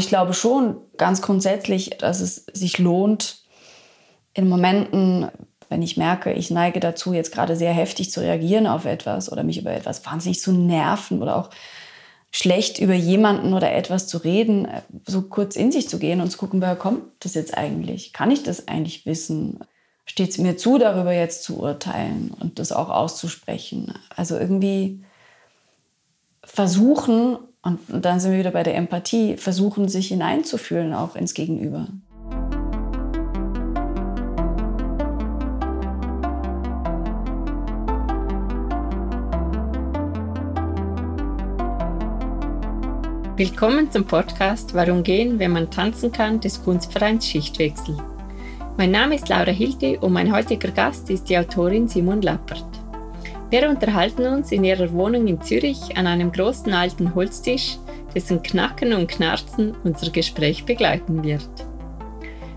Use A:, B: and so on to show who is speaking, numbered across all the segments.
A: Ich glaube schon ganz grundsätzlich, dass es sich lohnt, in Momenten, wenn ich merke, ich neige dazu, jetzt gerade sehr heftig zu reagieren auf etwas oder mich über etwas wahnsinnig zu nerven oder auch schlecht über jemanden oder etwas zu reden, so kurz in sich zu gehen und zu gucken, woher kommt das jetzt eigentlich? Kann ich das eigentlich wissen? Steht es mir zu, darüber jetzt zu urteilen und das auch auszusprechen? Also irgendwie versuchen, und dann sind wir wieder bei der Empathie, versuchen, sich hineinzufühlen auch ins Gegenüber.
B: Willkommen zum Podcast Warum gehen, wenn man tanzen kann des Kunstvereins Schichtwechsel. Mein Name ist Laura Hilti und mein heutiger Gast ist die Autorin Simon Lappert. Wir unterhalten uns in ihrer Wohnung in Zürich an einem großen alten Holztisch, dessen Knacken und Knarzen unser Gespräch begleiten wird.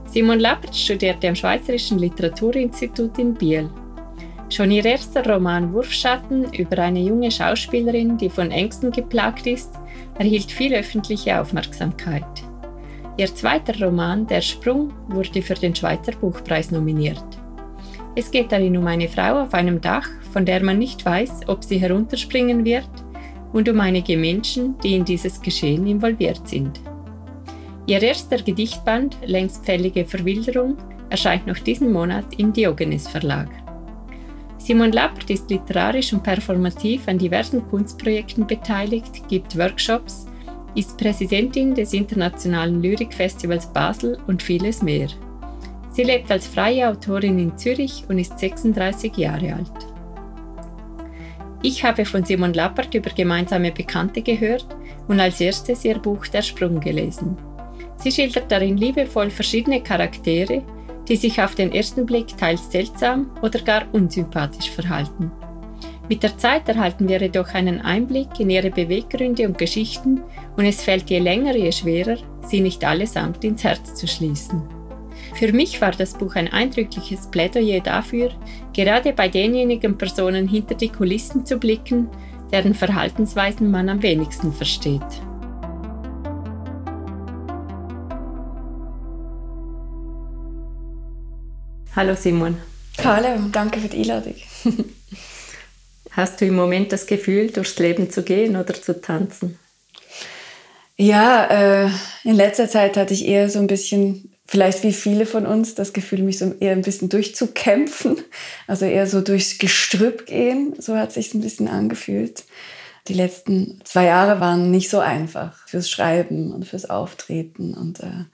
B: Simon Lappert studierte am Schweizerischen Literaturinstitut in Biel. Schon ihr erster Roman Wurfschatten über eine junge Schauspielerin, die von Ängsten geplagt ist, erhielt viel öffentliche Aufmerksamkeit. Ihr zweiter Roman Der Sprung wurde für den Schweizer Buchpreis nominiert. Es geht darin um eine Frau auf einem Dach, von der man nicht weiß, ob sie herunterspringen wird, und um einige Menschen, die in dieses Geschehen involviert sind. Ihr erster Gedichtband Längstfällige Verwilderung erscheint noch diesen Monat im Diogenes Verlag. Simon Lappert ist literarisch und performativ an diversen Kunstprojekten beteiligt, gibt Workshops, ist Präsidentin des Internationalen Lyrikfestivals Basel und vieles mehr. Sie lebt als freie Autorin in Zürich und ist 36 Jahre alt. Ich habe von Simon Lappert über gemeinsame Bekannte gehört und als erstes ihr Buch Der Sprung gelesen. Sie schildert darin liebevoll verschiedene Charaktere, die sich auf den ersten Blick teils seltsam oder gar unsympathisch verhalten. Mit der Zeit erhalten wir jedoch einen Einblick in ihre Beweggründe und Geschichten und es fällt je länger, je schwerer, sie nicht allesamt ins Herz zu schließen. Für mich war das Buch ein eindrückliches Plädoyer dafür, gerade bei denjenigen Personen hinter die Kulissen zu blicken, deren Verhaltensweisen man am wenigsten versteht. Hallo Simon.
A: Hallo, danke für die Einladung.
B: Hast du im Moment das Gefühl, durchs Leben zu gehen oder zu tanzen?
A: Ja, äh, in letzter Zeit hatte ich eher so ein bisschen, vielleicht wie viele von uns, das Gefühl, mich so eher ein bisschen durchzukämpfen. Also eher so durchs Gestrüpp gehen. So hat sich ein bisschen angefühlt. Die letzten zwei Jahre waren nicht so einfach fürs Schreiben und fürs Auftreten und äh,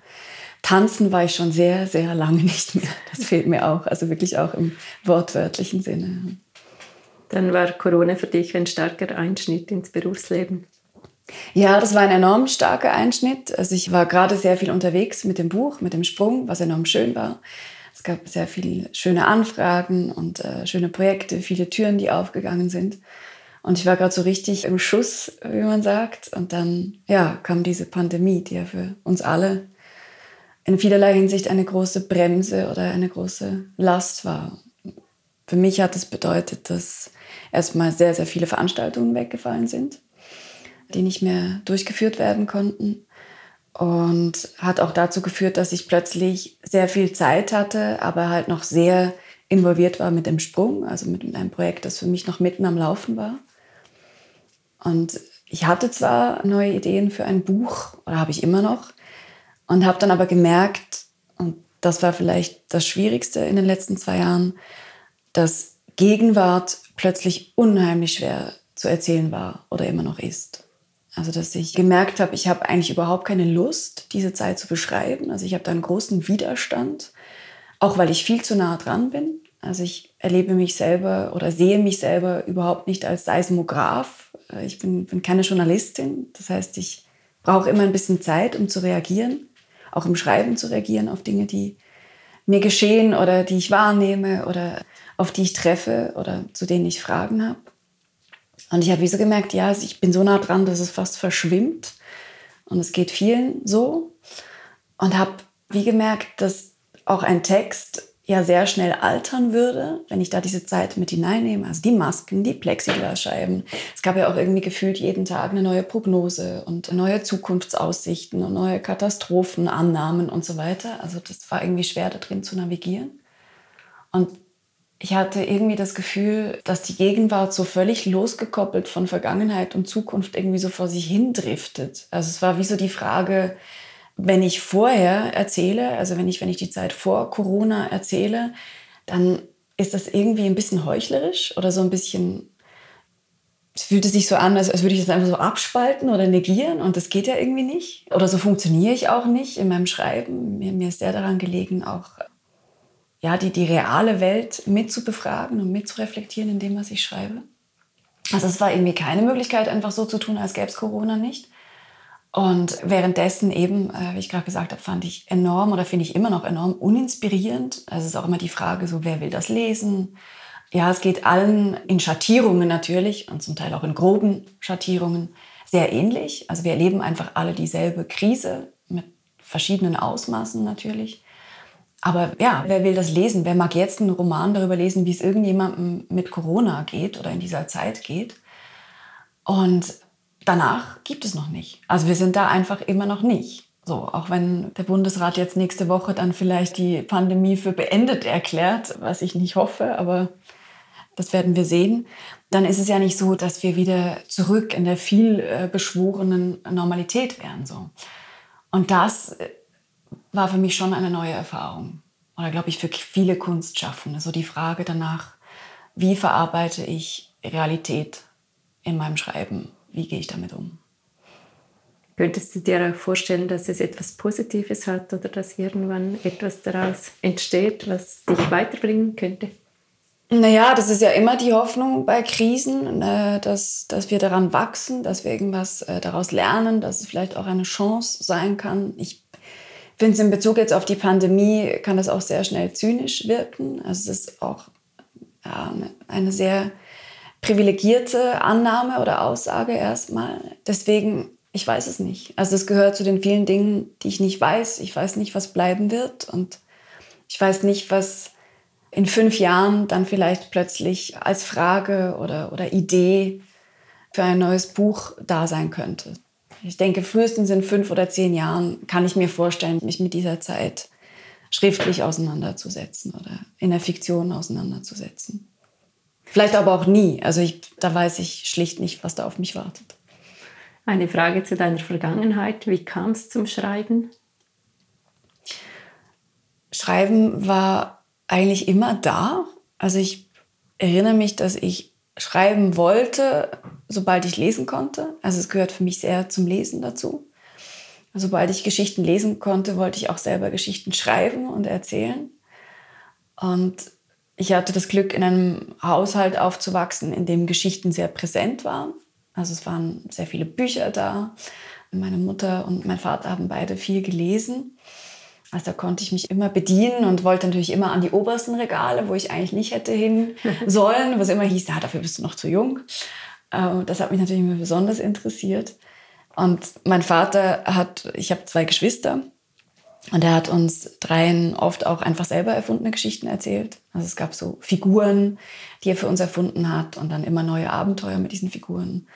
A: Tanzen war ich schon sehr, sehr lange nicht mehr. Das fehlt mir auch, also wirklich auch im wortwörtlichen Sinne.
B: Dann war Corona für dich ein starker Einschnitt ins Berufsleben.
A: Ja, das war ein enorm starker Einschnitt. Also ich war gerade sehr viel unterwegs mit dem Buch, mit dem Sprung, was enorm schön war. Es gab sehr viele schöne Anfragen und äh, schöne Projekte, viele Türen, die aufgegangen sind. Und ich war gerade so richtig im Schuss, wie man sagt. Und dann ja, kam diese Pandemie, die ja für uns alle in vielerlei Hinsicht eine große Bremse oder eine große Last war. Für mich hat es das bedeutet, dass erstmal sehr, sehr viele Veranstaltungen weggefallen sind, die nicht mehr durchgeführt werden konnten. Und hat auch dazu geführt, dass ich plötzlich sehr viel Zeit hatte, aber halt noch sehr involviert war mit dem Sprung, also mit einem Projekt, das für mich noch mitten am Laufen war. Und ich hatte zwar neue Ideen für ein Buch, oder habe ich immer noch, und habe dann aber gemerkt, und das war vielleicht das Schwierigste in den letzten zwei Jahren, dass Gegenwart plötzlich unheimlich schwer zu erzählen war oder immer noch ist. Also dass ich gemerkt habe, ich habe eigentlich überhaupt keine Lust, diese Zeit zu beschreiben. Also ich habe da einen großen Widerstand, auch weil ich viel zu nah dran bin. Also ich erlebe mich selber oder sehe mich selber überhaupt nicht als Seismograph. Ich bin, bin keine Journalistin. Das heißt, ich brauche immer ein bisschen Zeit, um zu reagieren auch im Schreiben zu reagieren auf Dinge, die mir geschehen oder die ich wahrnehme oder auf die ich treffe oder zu denen ich Fragen habe. Und ich habe wie so gemerkt, ja, ich bin so nah dran, dass es fast verschwimmt. Und es geht vielen so. Und habe wie gemerkt, dass auch ein Text ja sehr schnell altern würde, wenn ich da diese Zeit mit hineinnehme. Also die Masken, die Plexiglasscheiben. Es gab ja auch irgendwie gefühlt jeden Tag eine neue Prognose und neue Zukunftsaussichten und neue Katastrophenannahmen und so weiter. Also das war irgendwie schwer da drin zu navigieren. Und ich hatte irgendwie das Gefühl, dass die Gegenwart so völlig losgekoppelt von Vergangenheit und Zukunft irgendwie so vor sich hin driftet. Also es war wie so die Frage, wenn ich vorher erzähle, also wenn ich, wenn ich die Zeit vor Corona erzähle, dann ist das irgendwie ein bisschen heuchlerisch oder so ein bisschen, es fühlte sich so an, als, als würde ich das einfach so abspalten oder negieren und das geht ja irgendwie nicht. Oder so funktioniere ich auch nicht in meinem Schreiben. Mir, mir ist sehr daran gelegen, auch ja, die, die reale Welt mit zu befragen und mit zu reflektieren in dem, was ich schreibe. Also es war irgendwie keine Möglichkeit, einfach so zu tun, als gäbe es Corona nicht. Und währenddessen eben, äh, wie ich gerade gesagt habe, fand ich enorm oder finde ich immer noch enorm uninspirierend. Also es ist auch immer die Frage, so wer will das lesen? Ja, es geht allen in Schattierungen natürlich und zum Teil auch in groben Schattierungen sehr ähnlich. Also wir erleben einfach alle dieselbe Krise mit verschiedenen Ausmaßen natürlich. Aber ja, wer will das lesen? Wer mag jetzt einen Roman darüber lesen, wie es irgendjemandem mit Corona geht oder in dieser Zeit geht? Und danach gibt es noch nicht. Also wir sind da einfach immer noch nicht. So, auch wenn der Bundesrat jetzt nächste Woche dann vielleicht die Pandemie für beendet erklärt, was ich nicht hoffe, aber das werden wir sehen, dann ist es ja nicht so, dass wir wieder zurück in der viel äh, beschworenen Normalität wären. So. Und das äh, war für mich schon eine neue Erfahrung. Oder glaube ich für viele Kunstschaffende. So die Frage danach, wie verarbeite ich Realität in meinem Schreiben? wie gehe ich damit um.
B: Könntest du dir auch vorstellen, dass es etwas Positives hat oder dass irgendwann etwas daraus entsteht, was dich weiterbringen könnte?
A: Naja, das ist ja immer die Hoffnung bei Krisen, äh, dass, dass wir daran wachsen, dass wir irgendwas äh, daraus lernen, dass es vielleicht auch eine Chance sein kann. Ich finde es in Bezug jetzt auf die Pandemie, kann das auch sehr schnell zynisch wirken. Also es ist auch ja, eine sehr privilegierte Annahme oder Aussage erstmal. Deswegen, ich weiß es nicht. Also es gehört zu den vielen Dingen, die ich nicht weiß. Ich weiß nicht, was bleiben wird und ich weiß nicht, was in fünf Jahren dann vielleicht plötzlich als Frage oder, oder Idee für ein neues Buch da sein könnte. Ich denke, frühestens in fünf oder zehn Jahren kann ich mir vorstellen, mich mit dieser Zeit schriftlich auseinanderzusetzen oder in der Fiktion auseinanderzusetzen. Vielleicht aber auch nie. Also ich, da weiß ich schlicht nicht, was da auf mich wartet.
B: Eine Frage zu deiner Vergangenheit. Wie kam es zum Schreiben?
A: Schreiben war eigentlich immer da. Also ich erinnere mich, dass ich schreiben wollte, sobald ich lesen konnte. Also es gehört für mich sehr zum Lesen dazu. Sobald ich Geschichten lesen konnte, wollte ich auch selber Geschichten schreiben und erzählen. Und ich hatte das Glück, in einem Haushalt aufzuwachsen, in dem Geschichten sehr präsent waren. Also es waren sehr viele Bücher da. Meine Mutter und mein Vater haben beide viel gelesen. Also da konnte ich mich immer bedienen und wollte natürlich immer an die obersten Regale, wo ich eigentlich nicht hätte hin sollen, was immer hieß, ja, dafür bist du noch zu jung. Ähm, das hat mich natürlich immer besonders interessiert. Und mein Vater hat, ich habe zwei Geschwister und er hat uns dreien oft auch einfach selber erfundene Geschichten erzählt. Also es gab so Figuren, die er für uns erfunden hat und dann immer neue Abenteuer mit diesen Figuren.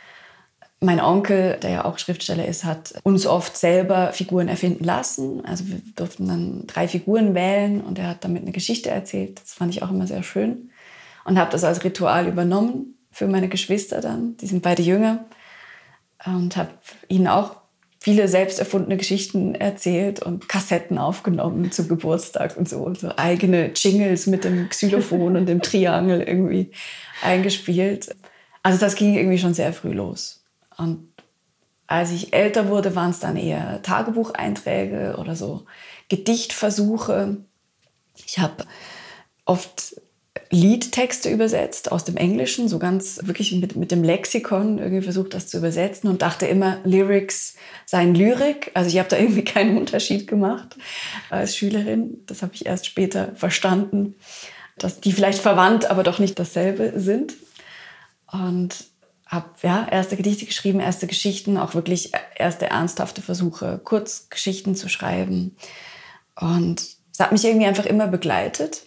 A: Mein Onkel, der ja auch Schriftsteller ist, hat uns oft selber Figuren erfinden lassen. Also wir durften dann drei Figuren wählen und er hat damit eine Geschichte erzählt. Das fand ich auch immer sehr schön und habe das als Ritual übernommen für meine Geschwister dann. Die sind beide jünger und habe ihnen auch viele selbst erfundene Geschichten erzählt und Kassetten aufgenommen zum Geburtstag und so. Und so eigene Jingles mit dem Xylophon und dem Triangel irgendwie eingespielt. Also das ging irgendwie schon sehr früh los. Und als ich älter wurde, waren es dann eher Tagebucheinträge oder so Gedichtversuche. Ich habe oft Liedtexte übersetzt aus dem Englischen, so ganz wirklich mit, mit dem Lexikon irgendwie versucht, das zu übersetzen und dachte immer, Lyrics seien Lyrik. Also ich habe da irgendwie keinen Unterschied gemacht als Schülerin. Das habe ich erst später verstanden, dass die vielleicht verwandt, aber doch nicht dasselbe sind. Und habe ja, erste Gedichte geschrieben, erste Geschichten, auch wirklich erste ernsthafte Versuche, Kurzgeschichten zu schreiben. Und es hat mich irgendwie einfach immer begleitet.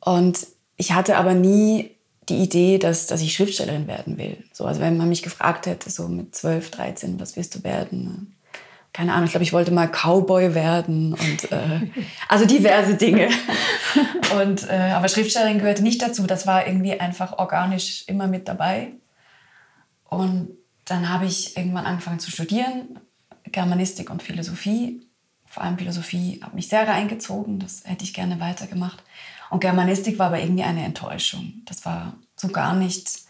A: Und ich hatte aber nie die Idee, dass, dass ich Schriftstellerin werden will. So, also wenn man mich gefragt hätte, so mit 12, 13, was willst du werden? Keine Ahnung, ich glaube, ich wollte mal Cowboy werden und äh, also diverse Dinge. und, äh, aber Schriftstellerin gehörte nicht dazu. Das war irgendwie einfach organisch immer mit dabei. Und dann habe ich irgendwann angefangen zu studieren, Germanistik und Philosophie. Vor allem Philosophie hat mich sehr reingezogen, das hätte ich gerne weitergemacht. Und Germanistik war aber irgendwie eine Enttäuschung. Das war so gar nicht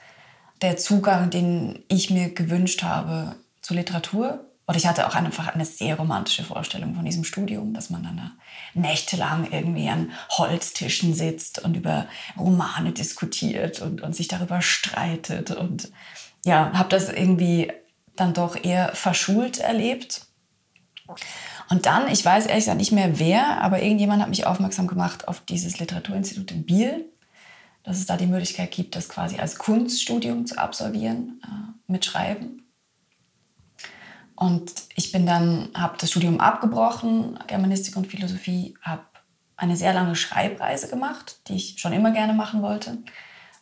A: der Zugang, den ich mir gewünscht habe zur Literatur. Und ich hatte auch einfach eine sehr romantische Vorstellung von diesem Studium, dass man dann da nächtelang irgendwie an Holztischen sitzt und über Romane diskutiert und, und sich darüber streitet. Und ja, habe das irgendwie dann doch eher verschult erlebt. Und dann, ich weiß ehrlich gesagt nicht mehr wer, aber irgendjemand hat mich aufmerksam gemacht auf dieses Literaturinstitut in Biel, dass es da die Möglichkeit gibt, das quasi als Kunststudium zu absolvieren äh, mit Schreiben. Und ich bin dann, habe das Studium abgebrochen, Germanistik und Philosophie, habe eine sehr lange Schreibreise gemacht, die ich schon immer gerne machen wollte.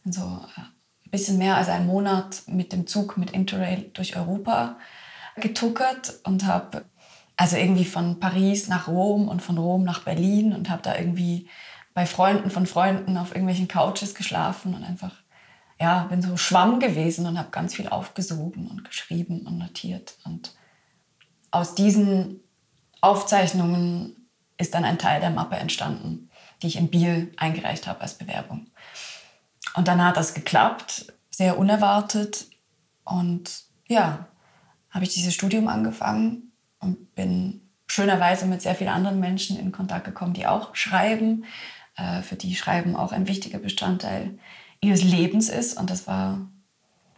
A: Also ein bisschen mehr als einen Monat mit dem Zug mit Interrail durch Europa getuckert und habe also irgendwie von Paris nach Rom und von Rom nach Berlin und habe da irgendwie bei Freunden von Freunden auf irgendwelchen Couches geschlafen und einfach, ja, bin so Schwamm gewesen und habe ganz viel aufgesogen und geschrieben und notiert. Und aus diesen Aufzeichnungen ist dann ein Teil der Mappe entstanden, die ich in Biel eingereicht habe als Bewerbung. Und dann hat das geklappt, sehr unerwartet. Und ja, habe ich dieses Studium angefangen und bin schönerweise mit sehr vielen anderen Menschen in Kontakt gekommen, die auch schreiben, äh, für die Schreiben auch ein wichtiger Bestandteil ihres Lebens ist. Und das war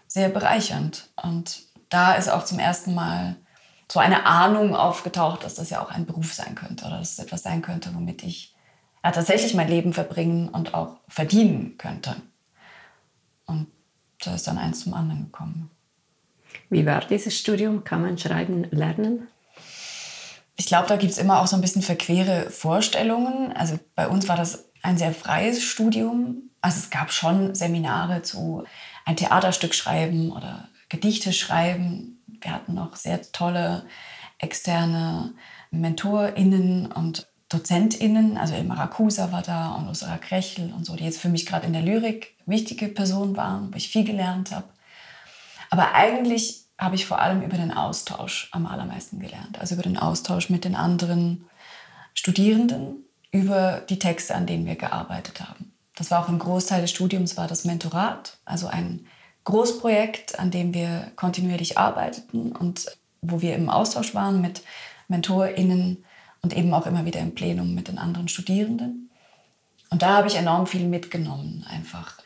A: sehr bereichernd. Und da ist auch zum ersten Mal so eine Ahnung aufgetaucht, dass das ja auch ein Beruf sein könnte oder dass es etwas sein könnte, womit ich ja, tatsächlich mein Leben verbringen und auch verdienen könnte. Und da ist dann eins zum anderen gekommen.
B: Wie war dieses Studium? Kann man schreiben lernen?
A: Ich glaube, da gibt es immer auch so ein bisschen verquere Vorstellungen. Also bei uns war das ein sehr freies Studium. Also es gab schon Seminare zu ein Theaterstück schreiben oder Gedichte schreiben. Wir hatten noch sehr tolle externe MentorInnen und DozentInnen. Also Elmar Rakusa war da und Ursula Krechel und so, die jetzt für mich gerade in der Lyrik wichtige Personen waren, wo ich viel gelernt habe. Aber eigentlich habe ich vor allem über den Austausch am allermeisten gelernt. Also über den Austausch mit den anderen Studierenden, über die Texte, an denen wir gearbeitet haben. Das war auch ein Großteil des Studiums, war das Mentorat, also ein Großprojekt, an dem wir kontinuierlich arbeiteten und wo wir im Austausch waren mit MentorInnen und eben auch immer wieder im Plenum mit den anderen Studierenden. Und da habe ich enorm viel mitgenommen, einfach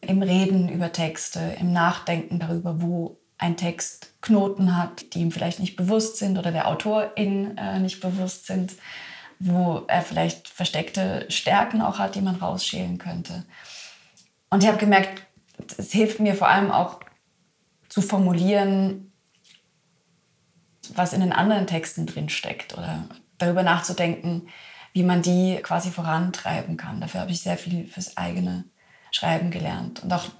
A: im Reden über Texte, im Nachdenken darüber, wo ein Text Knoten hat, die ihm vielleicht nicht bewusst sind oder der Autorin äh, nicht bewusst sind, wo er vielleicht versteckte Stärken auch hat, die man rausschälen könnte. Und ich habe gemerkt, es hilft mir vor allem auch zu formulieren, was in den anderen Texten drin steckt oder darüber nachzudenken, wie man die quasi vorantreiben kann. Dafür habe ich sehr viel fürs eigene Schreiben gelernt und auch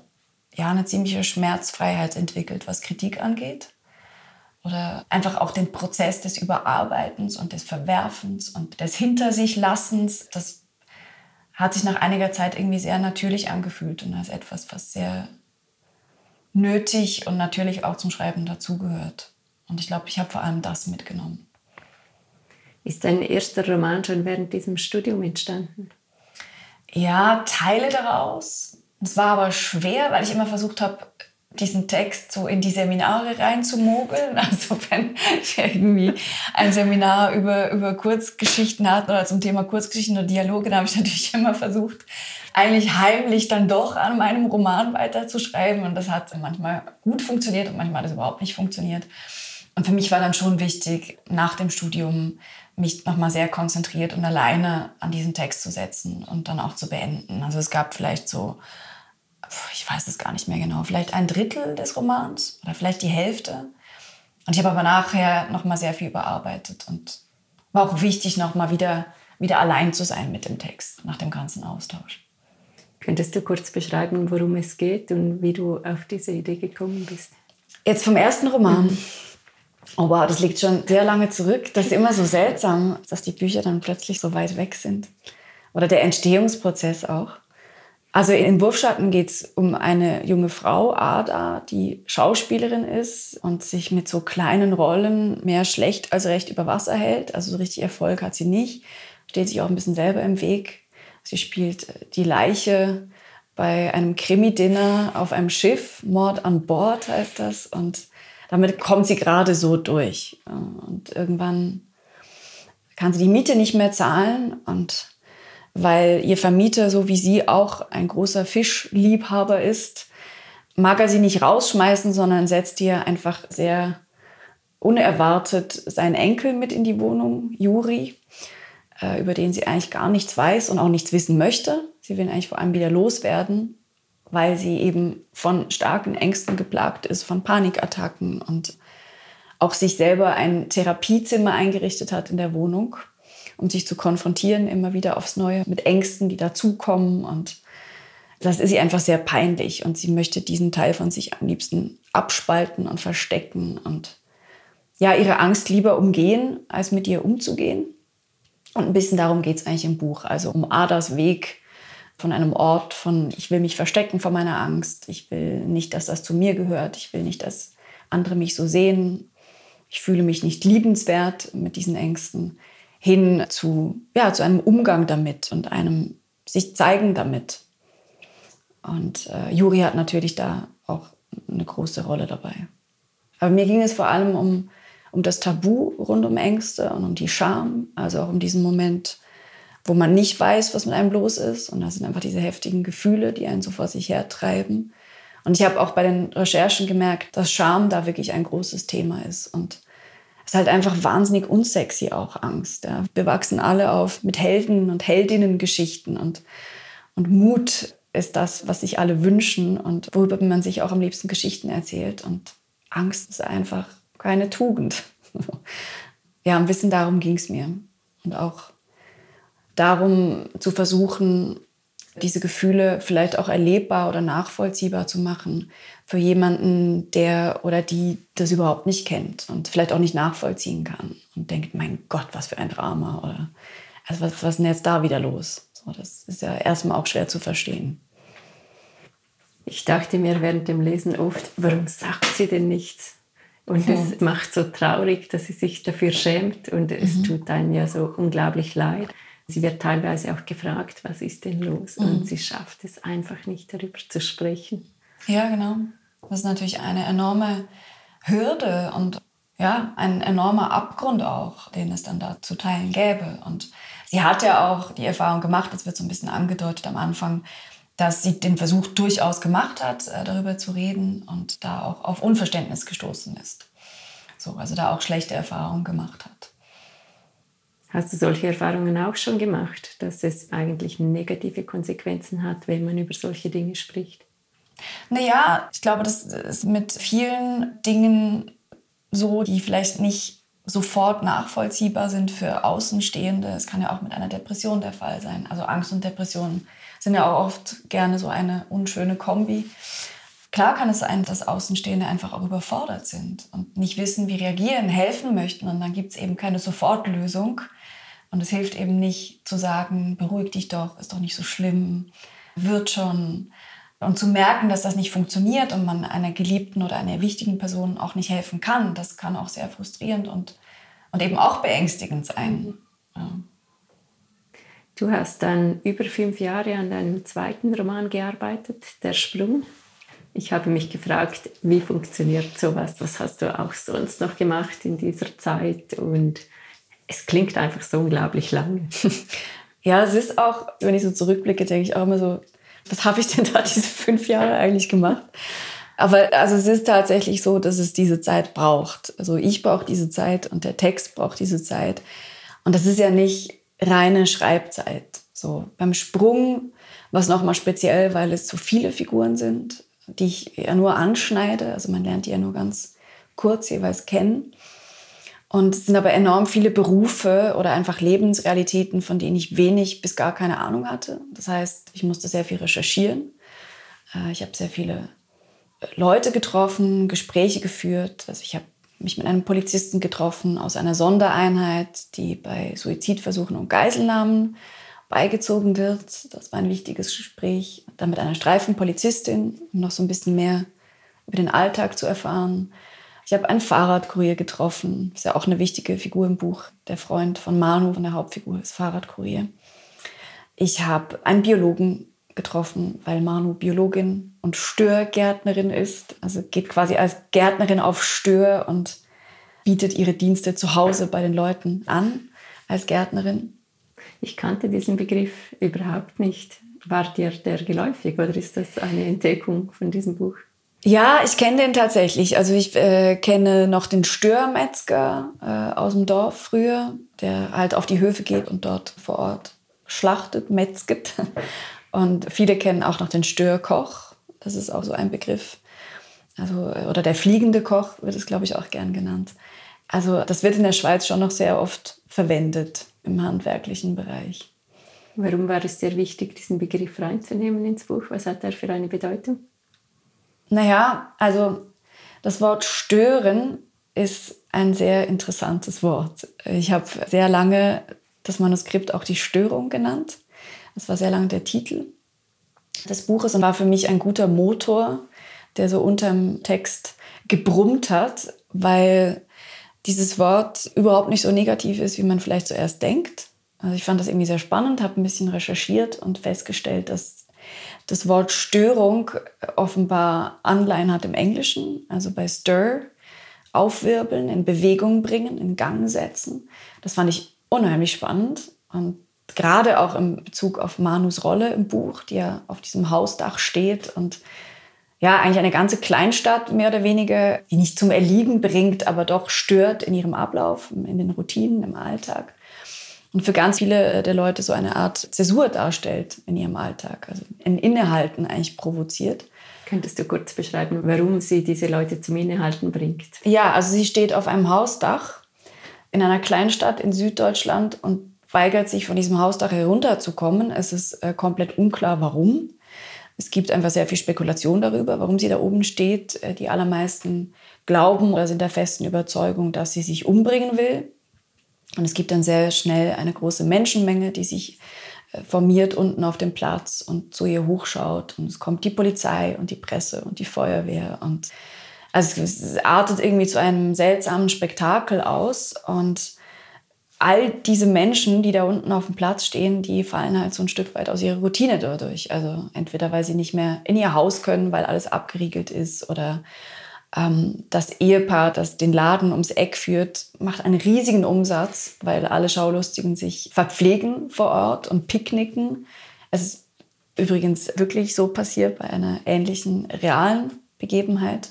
A: ja, eine ziemliche Schmerzfreiheit entwickelt, was Kritik angeht. Oder einfach auch den Prozess des Überarbeitens und des Verwerfens und des Hinter sich Lassens. Das hat sich nach einiger Zeit irgendwie sehr natürlich angefühlt und als etwas, was sehr nötig und natürlich auch zum Schreiben dazugehört. Und ich glaube, ich habe vor allem das mitgenommen.
B: Ist dein erster Roman schon während diesem Studium entstanden?
A: Ja, Teile daraus. Es war aber schwer, weil ich immer versucht habe, diesen Text so in die Seminare reinzumogeln. Also wenn wir irgendwie ein Seminar über, über Kurzgeschichten hatten oder zum Thema Kurzgeschichten oder Dialoge, dann habe ich natürlich immer versucht, eigentlich heimlich dann doch an meinem Roman weiterzuschreiben. Und das hat manchmal gut funktioniert und manchmal hat es überhaupt nicht funktioniert. Und für mich war dann schon wichtig, nach dem Studium mich nochmal sehr konzentriert und alleine an diesen Text zu setzen und dann auch zu beenden. Also es gab vielleicht so ich weiß es gar nicht mehr genau, vielleicht ein Drittel des Romans oder vielleicht die Hälfte. Und ich habe aber nachher noch mal sehr viel überarbeitet und war auch wichtig, noch mal wieder wieder allein zu sein mit dem Text nach dem ganzen Austausch.
B: Könntest du kurz beschreiben, worum es geht und wie du auf diese Idee gekommen bist?
A: Jetzt vom ersten Roman. Oh wow, das liegt schon sehr lange zurück. Das ist immer so seltsam, dass die Bücher dann plötzlich so weit weg sind. Oder der Entstehungsprozess auch. Also in Wurfschatten geht es um eine junge Frau, Ada, die Schauspielerin ist und sich mit so kleinen Rollen mehr schlecht als recht über Wasser hält. Also so richtig Erfolg hat sie nicht. Steht sich auch ein bisschen selber im Weg. Sie spielt die Leiche bei einem Krimi-Dinner auf einem Schiff. Mord an Bord heißt das. Und damit kommt sie gerade so durch. Und irgendwann kann sie die Miete nicht mehr zahlen und weil ihr Vermieter, so wie sie auch ein großer Fischliebhaber ist, mag er sie nicht rausschmeißen, sondern setzt ihr einfach sehr unerwartet seinen Enkel mit in die Wohnung, Juri, äh, über den sie eigentlich gar nichts weiß und auch nichts wissen möchte. Sie will eigentlich vor allem wieder loswerden, weil sie eben von starken Ängsten geplagt ist, von Panikattacken und auch sich selber ein Therapiezimmer eingerichtet hat in der Wohnung um sich zu konfrontieren, immer wieder aufs Neue mit Ängsten, die dazukommen. Und das ist ihr einfach sehr peinlich. Und sie möchte diesen Teil von sich am liebsten abspalten und verstecken und ja, ihre Angst lieber umgehen, als mit ihr umzugehen. Und ein bisschen darum geht es eigentlich im Buch. Also um Adas Weg von einem Ort von, ich will mich verstecken vor meiner Angst. Ich will nicht, dass das zu mir gehört. Ich will nicht, dass andere mich so sehen. Ich fühle mich nicht liebenswert mit diesen Ängsten hin zu, ja, zu einem Umgang damit und einem sich zeigen damit. Und äh, Juri hat natürlich da auch eine große Rolle dabei. Aber mir ging es vor allem um, um das Tabu rund um Ängste und um die Scham, also auch um diesen Moment, wo man nicht weiß, was mit einem los ist. Und das sind einfach diese heftigen Gefühle, die einen so vor sich hertreiben. Und ich habe auch bei den Recherchen gemerkt, dass Scham da wirklich ein großes Thema ist. Und ist halt einfach wahnsinnig unsexy auch Angst. Ja. Wir wachsen alle auf mit Helden und Heldinnen-Geschichten und, und Mut ist das, was sich alle wünschen und worüber man sich auch am liebsten Geschichten erzählt. Und Angst ist einfach keine Tugend. ja, ein bisschen darum ging es mir. Und auch darum zu versuchen, diese Gefühle vielleicht auch erlebbar oder nachvollziehbar zu machen für jemanden, der oder die das überhaupt nicht kennt und vielleicht auch nicht nachvollziehen kann und denkt, mein Gott, was für ein Drama oder also was, was ist denn jetzt da wieder los? So, das ist ja erstmal auch schwer zu verstehen.
B: Ich dachte mir während dem Lesen oft, warum sagt sie denn nichts? Und mhm. es macht so traurig, dass sie sich dafür schämt und es mhm. tut einen ja so unglaublich leid. Sie wird teilweise auch gefragt, was ist denn los? Mhm. Und sie schafft es einfach nicht, darüber zu sprechen.
A: Ja, genau. Das ist natürlich eine enorme Hürde und ja, ein enormer Abgrund auch, den es dann da zu teilen gäbe. Und sie hat ja auch die Erfahrung gemacht, das wird so ein bisschen angedeutet am Anfang, dass sie den Versuch durchaus gemacht hat, äh, darüber zu reden und da auch auf Unverständnis gestoßen ist. So, also da auch schlechte Erfahrungen gemacht hat.
B: Hast du solche Erfahrungen auch schon gemacht, dass es eigentlich negative Konsequenzen hat, wenn man über solche Dinge spricht?
A: Naja, ich glaube, das ist mit vielen Dingen so, die vielleicht nicht sofort nachvollziehbar sind für Außenstehende. Es kann ja auch mit einer Depression der Fall sein. Also Angst und Depression sind ja auch oft gerne so eine unschöne Kombi. Klar kann es sein, dass Außenstehende einfach auch überfordert sind und nicht wissen, wie reagieren, helfen möchten. Und dann gibt es eben keine Sofortlösung. Und es hilft eben nicht zu sagen, beruhig dich doch, ist doch nicht so schlimm, wird schon. Und zu merken, dass das nicht funktioniert und man einer geliebten oder einer wichtigen Person auch nicht helfen kann, das kann auch sehr frustrierend und, und eben auch beängstigend sein. Ja.
B: Du hast dann über fünf Jahre an deinem zweiten Roman gearbeitet, Der Sprung. Ich habe mich gefragt, wie funktioniert sowas? Was hast du auch sonst noch gemacht in dieser Zeit? Und es klingt einfach so unglaublich lange.
A: Ja, es ist auch, wenn ich so zurückblicke, denke ich auch immer so, was habe ich denn da diese fünf Jahre eigentlich gemacht? Aber also es ist tatsächlich so, dass es diese Zeit braucht. Also ich brauche diese Zeit und der Text braucht diese Zeit. Und das ist ja nicht reine Schreibzeit. So beim Sprung war es nochmal speziell, weil es so viele Figuren sind, die ich ja nur anschneide. Also man lernt die ja nur ganz kurz jeweils kennen. Und es sind aber enorm viele Berufe oder einfach Lebensrealitäten, von denen ich wenig bis gar keine Ahnung hatte. Das heißt, ich musste sehr viel recherchieren. Äh, ich habe sehr viele Leute getroffen, Gespräche geführt. Also ich habe mich mit einem Polizisten getroffen aus einer Sondereinheit, die bei Suizidversuchen und Geiselnahmen beigezogen wird. Das war ein wichtiges Gespräch. Dann mit einer Streifenpolizistin, um noch so ein bisschen mehr über den Alltag zu erfahren. Ich habe einen Fahrradkurier getroffen. Ist ja auch eine wichtige Figur im Buch. Der Freund von Manu, von der Hauptfigur, ist Fahrradkurier. Ich habe einen Biologen getroffen, weil Manu Biologin und Störgärtnerin ist. Also geht quasi als Gärtnerin auf Stör und bietet ihre Dienste zu Hause bei den Leuten an als Gärtnerin.
B: Ich kannte diesen Begriff überhaupt nicht. War dir der geläufig oder ist das eine Entdeckung von diesem Buch?
A: Ja, ich kenne den tatsächlich. Also ich äh, kenne noch den Störmetzger äh, aus dem Dorf früher, der halt auf die Höfe geht und dort vor Ort schlachtet, metzget. Und viele kennen auch noch den Störkoch. Das ist auch so ein Begriff. Also, äh, oder der fliegende Koch wird es, glaube ich, auch gern genannt. Also das wird in der Schweiz schon noch sehr oft verwendet im handwerklichen Bereich.
B: Warum war es sehr wichtig, diesen Begriff reinzunehmen ins Buch? Was hat er für eine Bedeutung?
A: Naja, also das Wort stören ist ein sehr interessantes Wort. Ich habe sehr lange das Manuskript auch die Störung genannt. Das war sehr lange der Titel des Buches und war für mich ein guter Motor, der so unterm Text gebrummt hat, weil dieses Wort überhaupt nicht so negativ ist, wie man vielleicht zuerst denkt. Also ich fand das irgendwie sehr spannend, habe ein bisschen recherchiert und festgestellt, dass das Wort Störung offenbar Anleihen hat im Englischen, also bei Stir, aufwirbeln, in Bewegung bringen, in Gang setzen. Das fand ich unheimlich spannend und gerade auch im Bezug auf Manus Rolle im Buch, die ja auf diesem Hausdach steht und ja, eigentlich eine ganze Kleinstadt mehr oder weniger, die nicht zum Erliegen bringt, aber doch stört in ihrem Ablauf, in den Routinen, im Alltag und für ganz viele der Leute so eine Art Zäsur darstellt in ihrem Alltag, also ein Innehalten eigentlich provoziert.
B: Könntest du kurz beschreiben, warum sie diese Leute zum Innehalten bringt?
A: Ja, also sie steht auf einem Hausdach in einer Kleinstadt in Süddeutschland und weigert sich von diesem Hausdach herunterzukommen. Es ist äh, komplett unklar, warum. Es gibt einfach sehr viel Spekulation darüber, warum sie da oben steht. Äh, die allermeisten glauben oder sind der festen Überzeugung, dass sie sich umbringen will. Und es gibt dann sehr schnell eine große Menschenmenge, die sich äh, formiert unten auf dem Platz und zu ihr hochschaut. Und es kommt die Polizei und die Presse und die Feuerwehr. Und also es artet irgendwie zu einem seltsamen Spektakel aus. Und all diese Menschen, die da unten auf dem Platz stehen, die fallen halt so ein Stück weit aus ihrer Routine dadurch. Also entweder weil sie nicht mehr in ihr Haus können, weil alles abgeriegelt ist oder das Ehepaar, das den Laden ums Eck führt, macht einen riesigen Umsatz, weil alle Schaulustigen sich verpflegen vor Ort und picknicken. Es ist übrigens wirklich so passiert bei einer ähnlichen realen Begebenheit.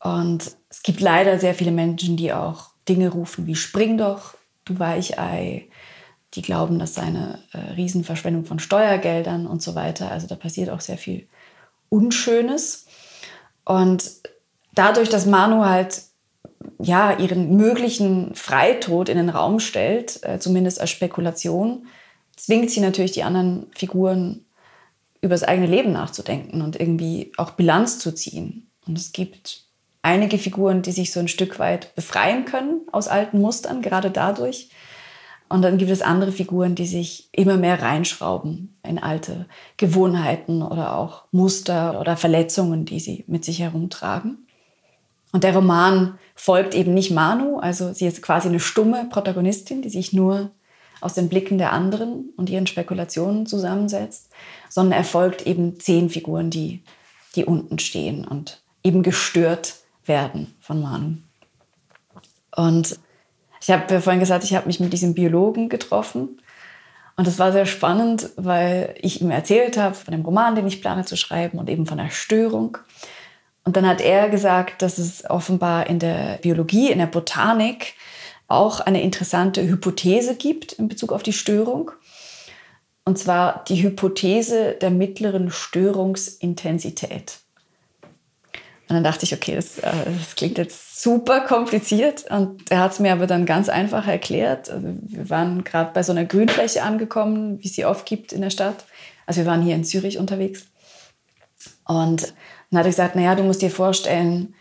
A: Und es gibt leider sehr viele Menschen, die auch Dinge rufen wie Spring doch, du Weichei. Die glauben, das sei eine äh, Riesenverschwendung von Steuergeldern und so weiter. Also da passiert auch sehr viel Unschönes. Und dadurch, dass Manu halt ja ihren möglichen Freitod in den Raum stellt, äh, zumindest als Spekulation, zwingt sie natürlich die anderen Figuren über das eigene Leben nachzudenken und irgendwie auch Bilanz zu ziehen. Und es gibt einige Figuren, die sich so ein Stück weit befreien können aus alten Mustern, gerade dadurch. Und dann gibt es andere Figuren, die sich immer mehr reinschrauben in alte Gewohnheiten oder auch Muster oder Verletzungen, die sie mit sich herumtragen. Und der Roman folgt eben nicht Manu, also sie ist quasi eine stumme Protagonistin, die sich nur aus den Blicken der anderen und ihren Spekulationen zusammensetzt, sondern er folgt eben zehn Figuren, die, die unten stehen und eben gestört werden von Manu. Und ich habe vorhin gesagt, ich habe mich mit diesem Biologen getroffen. Und das war sehr spannend, weil ich ihm erzählt habe von dem Roman, den ich plane zu schreiben und eben von der Störung. Und dann hat er gesagt, dass es offenbar in der Biologie, in der Botanik auch eine interessante Hypothese gibt in Bezug auf die Störung. Und zwar die Hypothese der mittleren Störungsintensität. Und dann dachte ich, okay, das, äh, das klingt jetzt super kompliziert. Und er hat es mir aber dann ganz einfach erklärt. Also wir waren gerade bei so einer Grünfläche angekommen, wie es sie oft gibt in der Stadt. Also wir waren hier in Zürich unterwegs. Und dann hat er gesagt, naja, du musst dir vorstellen,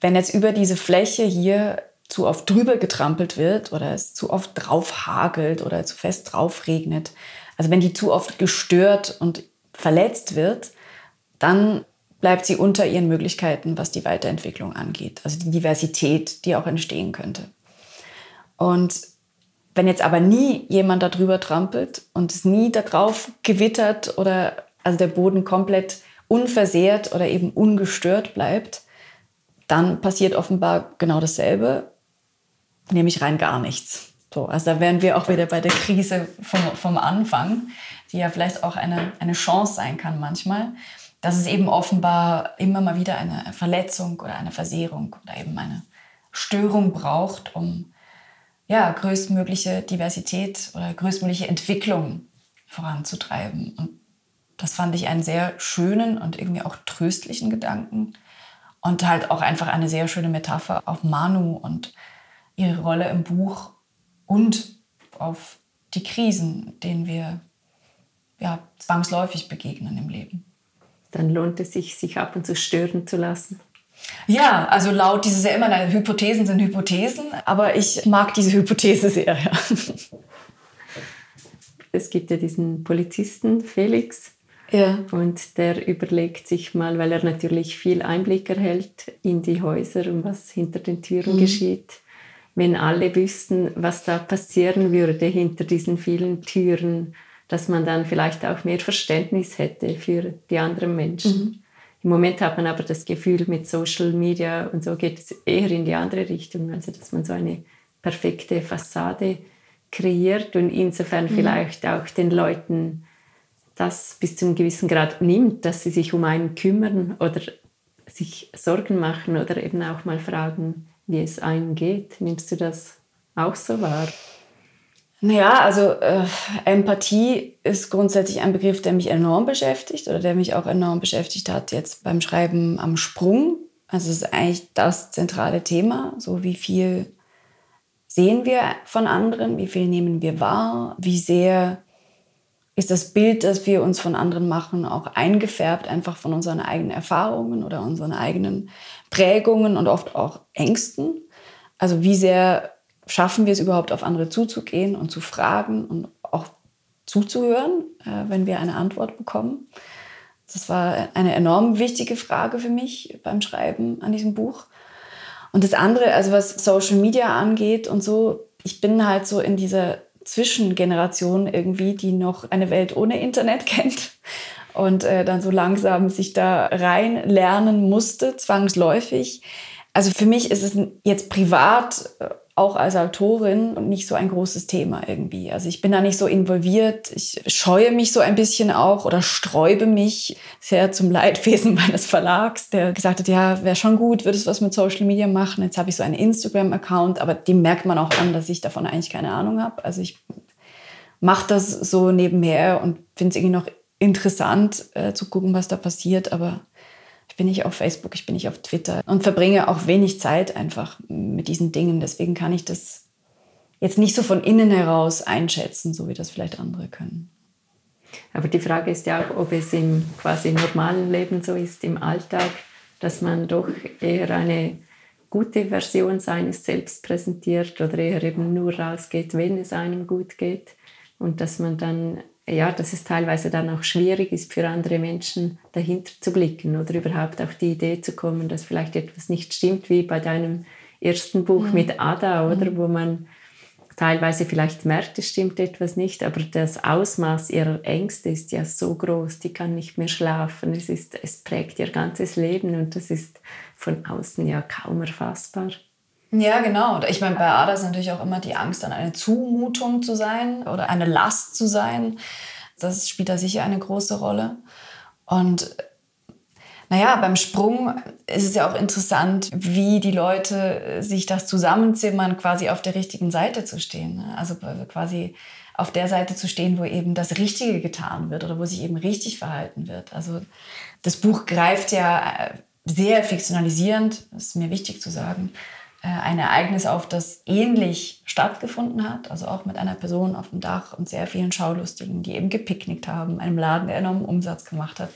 A: wenn jetzt über diese Fläche hier zu oft drüber getrampelt wird oder es zu oft drauf hagelt oder zu fest drauf regnet, also wenn die zu oft gestört und verletzt wird, dann bleibt sie unter ihren Möglichkeiten, was die Weiterentwicklung angeht, also die Diversität, die auch entstehen könnte. Und wenn jetzt aber nie jemand darüber trampelt und es nie darauf gewittert oder also der Boden komplett unversehrt oder eben ungestört bleibt, dann passiert offenbar genau dasselbe, nämlich rein gar nichts. So, also da wären wir auch wieder bei der Krise vom, vom Anfang, die ja vielleicht auch eine, eine Chance sein kann manchmal dass es eben offenbar immer mal wieder eine Verletzung oder eine Versehrung oder eben eine Störung braucht, um ja, größtmögliche Diversität oder größtmögliche Entwicklung voranzutreiben. Und das fand ich einen sehr schönen und irgendwie auch tröstlichen Gedanken und halt auch einfach eine sehr schöne Metapher auf Manu und ihre Rolle im Buch und auf die Krisen, denen wir ja, zwangsläufig begegnen im Leben
B: dann lohnt es sich, sich ab und zu stören zu lassen.
A: Ja, also laut dieses ja immer, Hypothesen sind Hypothesen, aber ich mag diese Hypothese sehr. Ja.
B: Es gibt ja diesen Polizisten Felix. Ja. Und der überlegt sich mal, weil er natürlich viel Einblick erhält in die Häuser und was hinter den Türen mhm. geschieht. Wenn alle wüssten, was da passieren würde hinter diesen vielen Türen, dass man dann vielleicht auch mehr Verständnis hätte für die anderen Menschen. Mhm. Im Moment hat man aber das Gefühl, mit Social Media und so geht es eher in die andere Richtung, also dass man so eine perfekte Fassade kreiert und insofern mhm. vielleicht auch den Leuten das bis zu einem gewissen Grad nimmt, dass sie sich um einen kümmern oder sich Sorgen machen oder eben auch mal fragen, wie es einem geht. Nimmst du das auch so wahr?
A: Naja, also äh, Empathie ist grundsätzlich ein Begriff, der mich enorm beschäftigt oder der mich auch enorm beschäftigt hat jetzt beim Schreiben am Sprung. Also es ist eigentlich das zentrale Thema, so wie viel sehen wir von anderen, wie viel nehmen wir wahr, wie sehr ist das Bild, das wir uns von anderen machen, auch eingefärbt einfach von unseren eigenen Erfahrungen oder unseren eigenen Prägungen und oft auch Ängsten. Also wie sehr schaffen wir es überhaupt, auf andere zuzugehen und zu fragen und auch zuzuhören, äh, wenn wir eine Antwort bekommen. Das war eine enorm wichtige Frage für mich beim Schreiben an diesem Buch. Und das andere, also was Social Media angeht und so, ich bin halt so in dieser Zwischengeneration irgendwie, die noch eine Welt ohne Internet kennt und äh, dann so langsam sich da rein lernen musste, zwangsläufig. Also für mich ist es jetzt privat äh, auch als Autorin nicht so ein großes Thema irgendwie. Also ich bin da nicht so involviert. Ich scheue mich so ein bisschen auch oder sträube mich sehr zum Leidwesen meines Verlags, der gesagt hat, ja, wäre schon gut, würdest was mit Social Media machen. Jetzt habe ich so einen Instagram-Account, aber dem merkt man auch an, dass ich davon eigentlich keine Ahnung habe. Also ich mache das so nebenher und finde es irgendwie noch interessant äh, zu gucken, was da passiert, aber bin nicht auf Facebook, ich bin nicht auf Twitter und verbringe auch wenig Zeit einfach mit diesen Dingen. Deswegen kann ich das jetzt nicht so von innen heraus einschätzen, so wie das vielleicht andere können.
B: Aber die Frage ist ja auch, ob es im quasi normalen Leben so ist, im Alltag, dass man doch eher eine gute Version seines Selbst präsentiert oder eher eben nur rausgeht, wenn es einem gut geht und dass man dann ja, dass es teilweise dann auch schwierig ist für andere Menschen dahinter zu blicken oder überhaupt auf die Idee zu kommen, dass vielleicht etwas nicht stimmt, wie bei deinem ersten Buch mhm. mit Ada, oder mhm. wo man teilweise vielleicht merkt, es stimmt etwas nicht, aber das Ausmaß ihrer Ängste ist ja so groß, die kann nicht mehr schlafen, es, ist, es prägt ihr ganzes Leben und das ist von außen ja kaum erfassbar.
A: Ja, genau. Ich meine, bei Ada ist natürlich auch immer die Angst, dann eine Zumutung zu sein oder eine Last zu sein. Das spielt da sicher eine große Rolle. Und naja, beim Sprung ist es ja auch interessant, wie die Leute sich das zusammenzimmern, quasi auf der richtigen Seite zu stehen. Ne? Also quasi auf der Seite zu stehen, wo eben das Richtige getan wird oder wo sich eben richtig verhalten wird. Also das Buch greift ja sehr fiktionalisierend, das ist mir wichtig zu sagen, äh, ein Ereignis auf, das ähnlich stattgefunden hat, also auch mit einer Person auf dem Dach und sehr vielen Schaulustigen, die eben gepicknickt haben, einem Laden, der enormen Umsatz gemacht hat.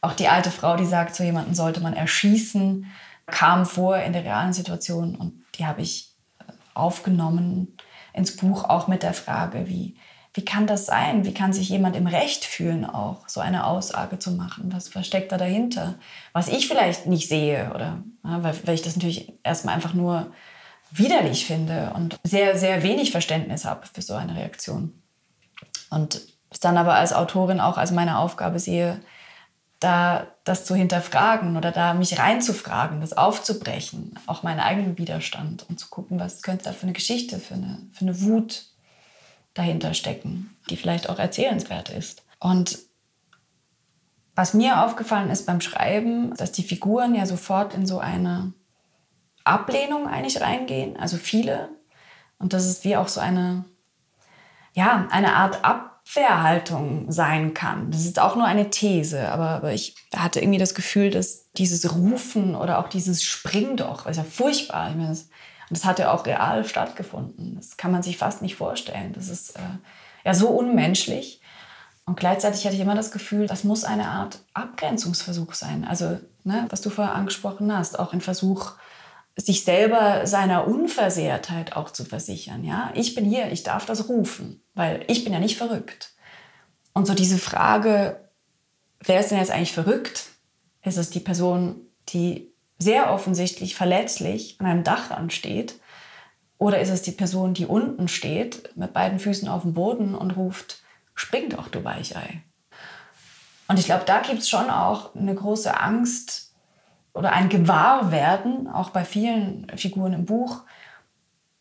A: Auch die alte Frau, die sagt, so jemanden sollte man erschießen, kam vor in der realen Situation und die habe ich äh, aufgenommen ins Buch auch mit der Frage, wie, wie kann das sein? Wie kann sich jemand im Recht fühlen, auch so eine Aussage zu machen? Was versteckt da dahinter? Was ich vielleicht nicht sehe oder ja, weil, weil ich das natürlich erstmal einfach nur widerlich finde und sehr, sehr wenig Verständnis habe für so eine Reaktion. Und es dann aber als Autorin auch als meine Aufgabe sehe, da das zu hinterfragen oder da mich reinzufragen, das aufzubrechen, auch meinen eigenen Widerstand und zu gucken, was könnte da für eine Geschichte, für eine, für eine Wut dahinter stecken, die vielleicht auch erzählenswert ist. Und was mir aufgefallen ist beim Schreiben, dass die Figuren ja sofort in so eine Ablehnung eigentlich reingehen, also viele. Und dass es wie auch so eine, ja, eine Art Abwehrhaltung sein kann. Das ist auch nur eine These, aber, aber ich hatte irgendwie das Gefühl, dass dieses Rufen oder auch dieses Spring doch, ist ja furchtbar. Ich meine, das, und das hat ja auch real stattgefunden. Das kann man sich fast nicht vorstellen. Das ist äh, ja so unmenschlich. Und gleichzeitig hatte ich immer das Gefühl, das muss eine Art Abgrenzungsversuch sein. Also, ne, was du vorher angesprochen hast, auch ein Versuch, sich selber seiner Unversehrtheit auch zu versichern. Ja, ich bin hier, ich darf das rufen, weil ich bin ja nicht verrückt. Und so diese Frage, wer ist denn jetzt eigentlich verrückt? Ist es die Person, die sehr offensichtlich verletzlich an einem Dachrand steht? Oder ist es die Person, die unten steht, mit beiden Füßen auf dem Boden und ruft, spring doch, du Weichei? Und ich glaube, da gibt es schon auch eine große Angst oder ein Gewahrwerden, auch bei vielen Figuren im Buch,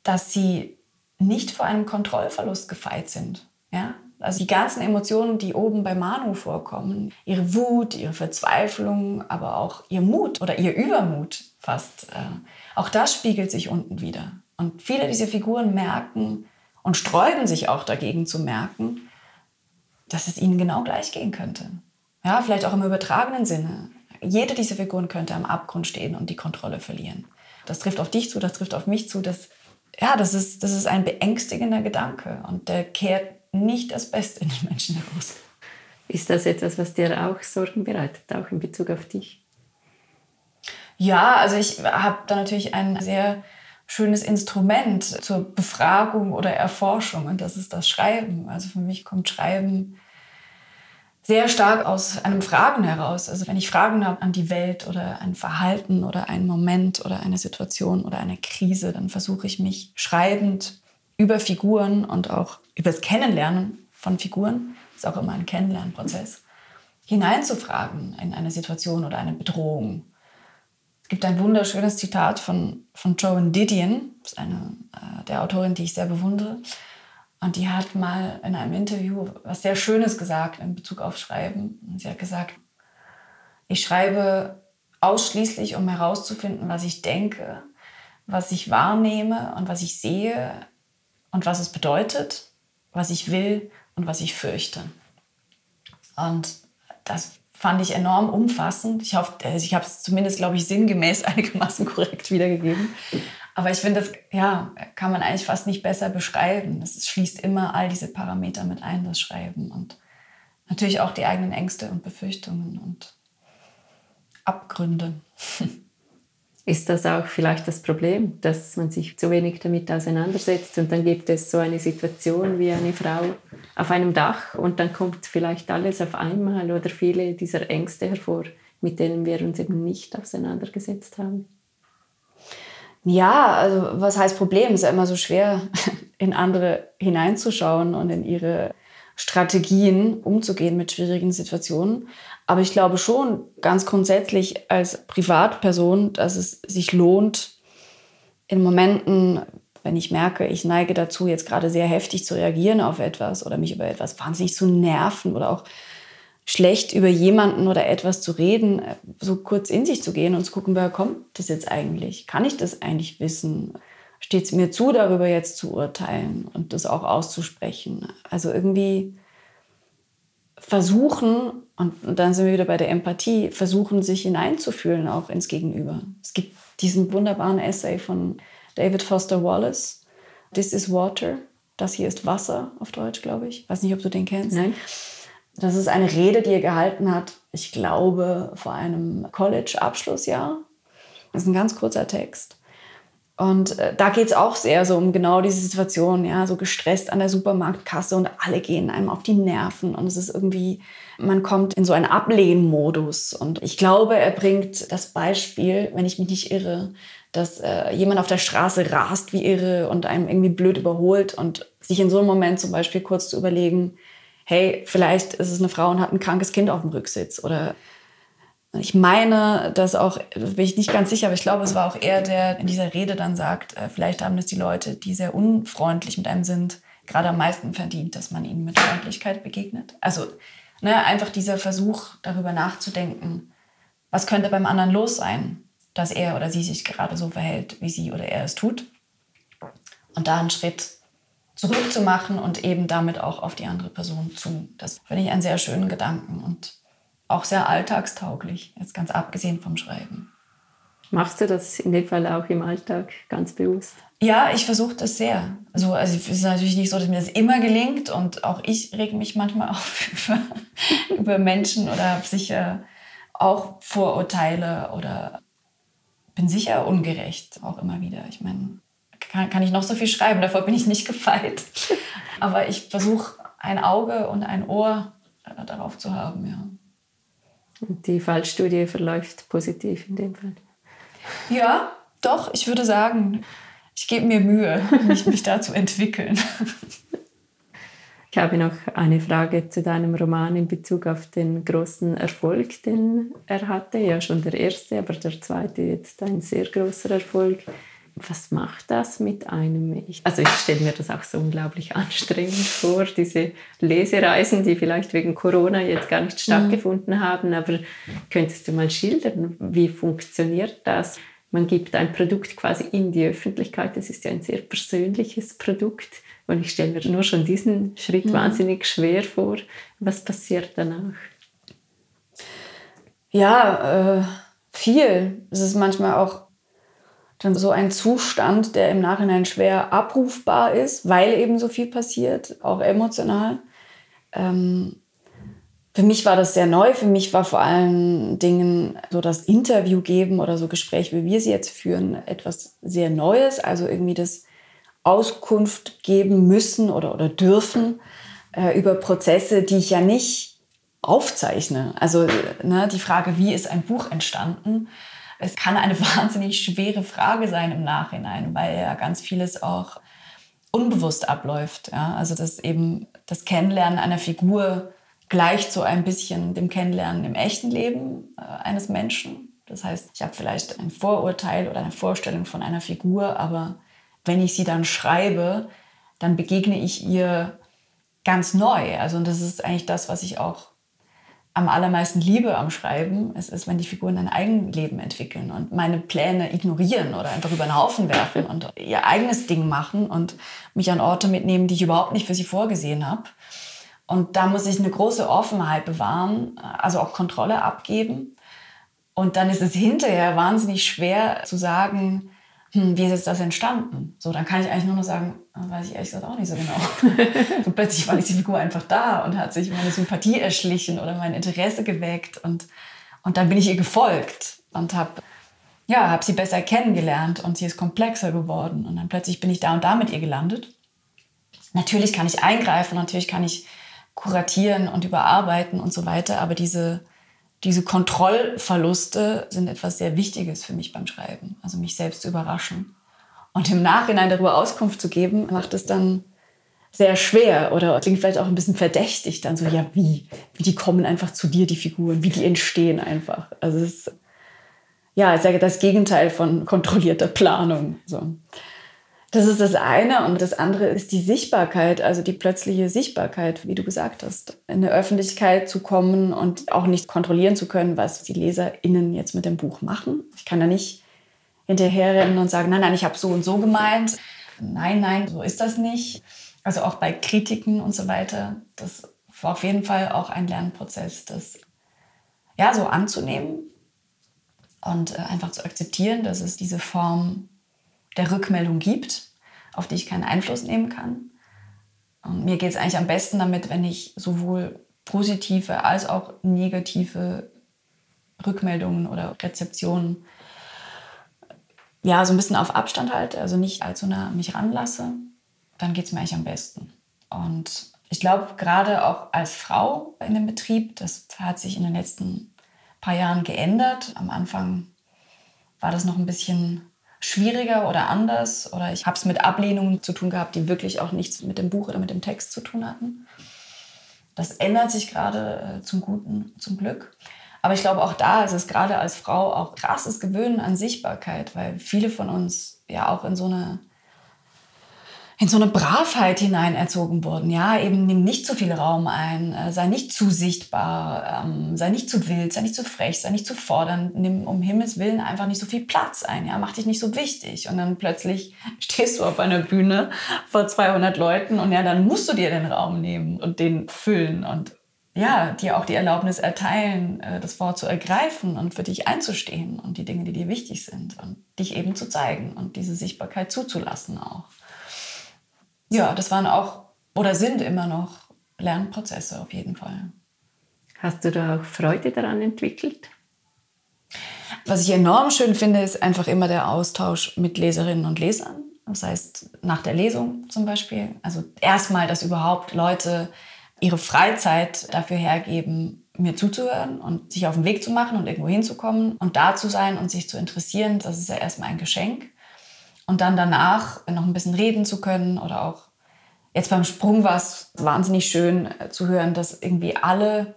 A: dass sie nicht vor einem Kontrollverlust gefeit sind. Ja? Also die ganzen Emotionen, die oben bei Manu vorkommen, ihre Wut, ihre Verzweiflung, aber auch ihr Mut oder ihr Übermut fast, äh, auch das spiegelt sich unten wieder. Und viele dieser Figuren merken und sträuben sich auch dagegen zu merken, dass es ihnen genau gleich gehen könnte. Ja, vielleicht auch im übertragenen Sinne. Jede dieser Figuren könnte am Abgrund stehen und die Kontrolle verlieren. Das trifft auf dich zu, das trifft auf mich zu. Das, ja, das ist, das ist ein beängstigender Gedanke und der kehrt nicht das Beste in den Menschen heraus.
B: Ist das etwas, was dir auch Sorgen bereitet, auch in Bezug auf dich?
A: Ja, also ich habe da natürlich ein sehr schönes Instrument zur Befragung oder Erforschung und das ist das Schreiben. Also für mich kommt Schreiben sehr stark aus einem Fragen heraus. Also wenn ich Fragen habe an die Welt oder ein Verhalten oder einen Moment oder eine Situation oder eine Krise, dann versuche ich mich schreibend über Figuren und auch über das Kennenlernen von Figuren, ist auch immer ein Kennenlernprozess, hineinzufragen in eine Situation oder eine Bedrohung. Es gibt ein wunderschönes Zitat von, von Joan Didion, eine äh, der Autorin, die ich sehr bewundere. Und die hat mal in einem Interview was sehr Schönes gesagt in Bezug auf Schreiben. Sie hat gesagt, ich schreibe ausschließlich, um herauszufinden, was ich denke, was ich wahrnehme und was ich sehe und was es bedeutet, was ich will und was ich fürchte. Und das fand ich enorm umfassend. Ich hoffe, also ich habe es zumindest, glaube ich, sinngemäß einigermaßen korrekt wiedergegeben. Aber ich finde, das ja, kann man eigentlich fast nicht besser beschreiben. Das schließt immer all diese Parameter mit ein, das Schreiben. Und natürlich auch die eigenen Ängste und Befürchtungen und Abgründe.
B: Ist das auch vielleicht das Problem, dass man sich zu wenig damit auseinandersetzt und dann gibt es so eine Situation wie eine Frau auf einem Dach und dann kommt vielleicht alles auf einmal oder viele dieser Ängste hervor, mit denen wir uns eben nicht auseinandergesetzt haben?
A: Ja, also was heißt Problem? Es ist ja immer so schwer, in andere hineinzuschauen und in ihre Strategien umzugehen mit schwierigen Situationen. Aber ich glaube schon ganz grundsätzlich als Privatperson, dass es sich lohnt, in Momenten, wenn ich merke, ich neige dazu, jetzt gerade sehr heftig zu reagieren auf etwas oder mich über etwas wahnsinnig zu nerven oder auch schlecht über jemanden oder etwas zu reden, so kurz in sich zu gehen und zu gucken, woher kommt das jetzt eigentlich? Kann ich das eigentlich wissen? Steht es mir zu, darüber jetzt zu urteilen und das auch auszusprechen? Also irgendwie versuchen, und dann sind wir wieder bei der Empathie, versuchen sich hineinzufühlen auch ins Gegenüber. Es gibt diesen wunderbaren Essay von David Foster Wallace, This is Water. Das hier ist Wasser auf Deutsch, glaube ich. Weiß nicht, ob du den kennst.
B: Nein.
A: Das ist eine Rede, die er gehalten hat, ich glaube, vor einem College-Abschlussjahr. Das ist ein ganz kurzer Text. Und äh, da geht es auch sehr so um genau diese Situation, ja, so gestresst an der Supermarktkasse und alle gehen einem auf die Nerven und es ist irgendwie, man kommt in so einen Ablehnmodus. Und ich glaube, er bringt das Beispiel, wenn ich mich nicht irre, dass äh, jemand auf der Straße rast wie irre und einem irgendwie blöd überholt und sich in so einem Moment zum Beispiel kurz zu überlegen, hey, vielleicht ist es eine Frau und hat ein krankes Kind auf dem Rücksitz oder ich meine, dass auch, bin ich nicht ganz sicher, aber ich glaube, es war auch er, der in dieser Rede dann sagt, äh, vielleicht haben das die Leute, die sehr unfreundlich mit einem sind, gerade am meisten verdient, dass man ihnen mit Freundlichkeit begegnet. Also ne, einfach dieser Versuch, darüber nachzudenken, was könnte beim anderen los sein, dass er oder sie sich gerade so verhält, wie sie oder er es tut. Und da einen Schritt zurückzumachen und eben damit auch auf die andere Person zu. Das finde ich einen sehr schönen Gedanken und auch sehr alltagstauglich, jetzt ganz abgesehen vom Schreiben.
B: Machst du das in dem Fall auch im Alltag ganz bewusst?
A: Ja, ich versuche das sehr. Also, also es ist natürlich nicht so, dass mir das immer gelingt und auch ich reg mich manchmal auf über, über Menschen oder sicher auch Vorurteile oder bin sicher ungerecht auch immer wieder. Ich meine, kann, kann ich noch so viel schreiben, davor bin ich nicht gefeit. Aber ich versuche ein Auge und ein Ohr darauf zu haben, ja.
B: Und die Fallstudie verläuft positiv in dem Fall.
A: Ja, doch, ich würde sagen, ich gebe mir Mühe, mich, mich da zu entwickeln.
B: Ich habe noch eine Frage zu deinem Roman in Bezug auf den großen Erfolg, den er hatte. Ja, schon der erste, aber der zweite jetzt ein sehr großer Erfolg was macht das mit einem? Ich, also ich stelle mir das auch so unglaublich anstrengend vor, diese Lesereisen, die vielleicht wegen Corona jetzt gar nicht stattgefunden mhm. haben. Aber könntest du mal schildern, wie funktioniert das? Man gibt ein Produkt quasi in die Öffentlichkeit. Das ist ja ein sehr persönliches Produkt. Und ich stelle mir nur schon diesen Schritt mhm. wahnsinnig schwer vor. Was passiert danach?
A: Ja, äh, viel. Es ist manchmal auch dann so ein Zustand, der im Nachhinein schwer abrufbar ist, weil eben so viel passiert, auch emotional. Ähm, für mich war das sehr neu. Für mich war vor allen Dingen so das Interview geben oder so Gespräche, wie wir sie jetzt führen, etwas sehr Neues. Also irgendwie das Auskunft geben müssen oder, oder dürfen äh, über Prozesse, die ich ja nicht aufzeichne. Also ne, die Frage, wie ist ein Buch entstanden? Es kann eine wahnsinnig schwere Frage sein im Nachhinein, weil ja ganz vieles auch unbewusst abläuft. Ja? Also dass eben das Kennenlernen einer Figur gleicht so ein bisschen dem Kennenlernen im echten Leben äh, eines Menschen. Das heißt, ich habe vielleicht ein Vorurteil oder eine Vorstellung von einer Figur, aber wenn ich sie dann schreibe, dann begegne ich ihr ganz neu. Also und das ist eigentlich das, was ich auch am allermeisten liebe am Schreiben, es ist, wenn die Figuren ein Eigenleben entwickeln und meine Pläne ignorieren oder einfach über den Haufen werfen und ihr eigenes Ding machen und mich an Orte mitnehmen, die ich überhaupt nicht für sie vorgesehen habe. Und da muss ich eine große Offenheit bewahren, also auch Kontrolle abgeben. Und dann ist es hinterher wahnsinnig schwer zu sagen, hm, wie ist das entstanden? So, dann kann ich eigentlich nur noch sagen, ah, weiß ich ehrlich gesagt auch nicht so genau. so plötzlich war die Figur einfach da und hat sich meine Sympathie erschlichen oder mein Interesse geweckt und, und dann bin ich ihr gefolgt und habe ja, hab sie besser kennengelernt und sie ist komplexer geworden und dann plötzlich bin ich da und da mit ihr gelandet. Natürlich kann ich eingreifen, natürlich kann ich kuratieren und überarbeiten und so weiter, aber diese diese Kontrollverluste sind etwas sehr Wichtiges für mich beim Schreiben, also mich selbst zu überraschen. Und im Nachhinein darüber Auskunft zu geben, macht es dann sehr schwer oder klingt vielleicht auch ein bisschen verdächtig dann so, ja, wie? Wie die kommen einfach zu dir, die Figuren, wie die entstehen einfach. Also es ist, ja, ich sage das Gegenteil von kontrollierter Planung. So. Das ist das eine. Und das andere ist die Sichtbarkeit, also die plötzliche Sichtbarkeit, wie du gesagt hast. In der Öffentlichkeit zu kommen und auch nicht kontrollieren zu können, was die LeserInnen jetzt mit dem Buch machen. Ich kann da nicht hinterherrennen und sagen, nein, nein, ich habe so und so gemeint. Nein, nein, so ist das nicht. Also auch bei Kritiken und so weiter. Das war auf jeden Fall auch ein Lernprozess, das ja so anzunehmen und äh, einfach zu akzeptieren, dass es diese Form der Rückmeldung gibt, auf die ich keinen Einfluss nehmen kann. Und mir geht es eigentlich am besten damit, wenn ich sowohl positive als auch negative Rückmeldungen oder Rezeptionen ja so ein bisschen auf Abstand halte, also nicht allzu nah mich ranlasse, dann geht es mir eigentlich am besten. Und ich glaube, gerade auch als Frau in dem Betrieb, das hat sich in den letzten paar Jahren geändert. Am Anfang war das noch ein bisschen schwieriger oder anders oder ich habe es mit Ablehnungen zu tun gehabt, die wirklich auch nichts mit dem Buch oder mit dem Text zu tun hatten. Das ändert sich gerade äh, zum Guten, zum Glück. Aber ich glaube, auch da ist es gerade als Frau auch krasses Gewöhnen an Sichtbarkeit, weil viele von uns ja auch in so eine in so eine Bravheit hinein erzogen wurden. Ja, eben nimm nicht zu viel Raum ein, äh, sei nicht zu sichtbar, ähm, sei nicht zu wild, sei nicht zu frech, sei nicht zu fordernd, nimm um Himmels Willen einfach nicht so viel Platz ein, ja, mach dich nicht so wichtig. Und dann plötzlich stehst du auf einer Bühne vor 200 Leuten und ja, dann musst du dir den Raum nehmen und den füllen und ja, dir auch die Erlaubnis erteilen, äh, das Wort zu ergreifen und für dich einzustehen und die Dinge, die dir wichtig sind und dich eben zu zeigen und diese Sichtbarkeit zuzulassen auch ja, das waren auch oder sind immer noch Lernprozesse auf jeden Fall.
B: Hast du da auch Freude daran entwickelt?
A: Was ich enorm schön finde, ist einfach immer der Austausch mit Leserinnen und Lesern. Das heißt, nach der Lesung zum Beispiel. Also erstmal, dass überhaupt Leute ihre Freizeit dafür hergeben, mir zuzuhören und sich auf den Weg zu machen und irgendwo hinzukommen und da zu sein und sich zu interessieren. Das ist ja erstmal ein Geschenk. Und dann danach noch ein bisschen reden zu können oder auch jetzt beim Sprung war es wahnsinnig schön äh, zu hören, dass irgendwie alle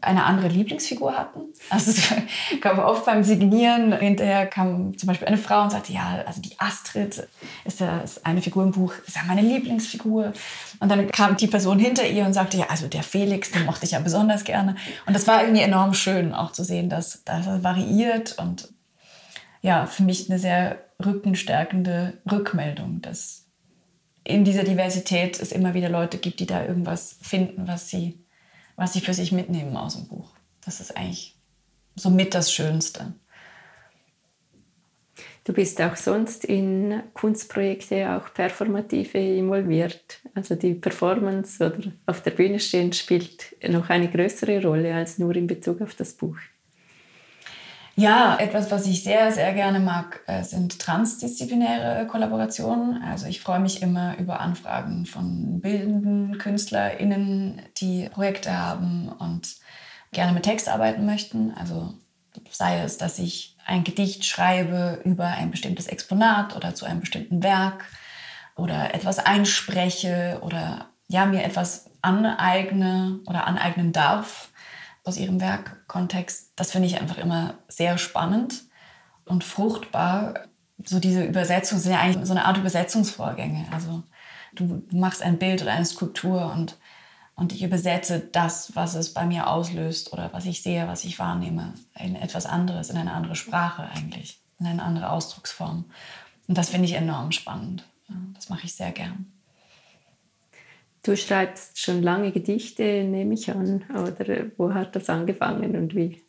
A: eine andere Lieblingsfigur hatten. Also es gab oft beim Signieren, hinterher kam zum Beispiel eine Frau und sagte, ja, also die Astrid ist, ja, ist eine Figur im Buch, ist ja meine Lieblingsfigur. Und dann kam die Person hinter ihr und sagte, ja, also der Felix, den mochte ich ja besonders gerne. Und das war irgendwie enorm schön auch zu sehen, dass das variiert und ja, für mich eine sehr rückenstärkende Rückmeldung, dass in dieser Diversität es immer wieder Leute gibt, die da irgendwas finden, was sie, was sie für sich mitnehmen aus dem Buch. Das ist eigentlich somit das Schönste.
B: Du bist auch sonst in Kunstprojekte, auch performative involviert. Also die Performance oder auf der Bühne stehen spielt noch eine größere Rolle als nur in Bezug auf das Buch.
A: Ja, etwas, was ich sehr, sehr gerne mag, äh, sind transdisziplinäre Kollaborationen. Also ich freue mich immer über Anfragen von bildenden KünstlerInnen, die Projekte haben und gerne mit Text arbeiten möchten. Also sei es, dass ich ein Gedicht schreibe über ein bestimmtes Exponat oder zu einem bestimmten Werk oder etwas einspreche oder ja, mir etwas aneigne oder aneignen darf aus ihrem Werkkontext. Das finde ich einfach immer sehr spannend und fruchtbar. So diese Übersetzung sind ja eigentlich so eine Art Übersetzungsvorgänge. Also du machst ein Bild oder eine Skulptur und, und ich übersetze das, was es bei mir auslöst oder was ich sehe, was ich wahrnehme, in etwas anderes, in eine andere Sprache eigentlich, in eine andere Ausdrucksform. Und das finde ich enorm spannend. Das mache ich sehr gern.
B: Du schreibst schon lange Gedichte, nehme ich an. Oder wo hat das angefangen und wie?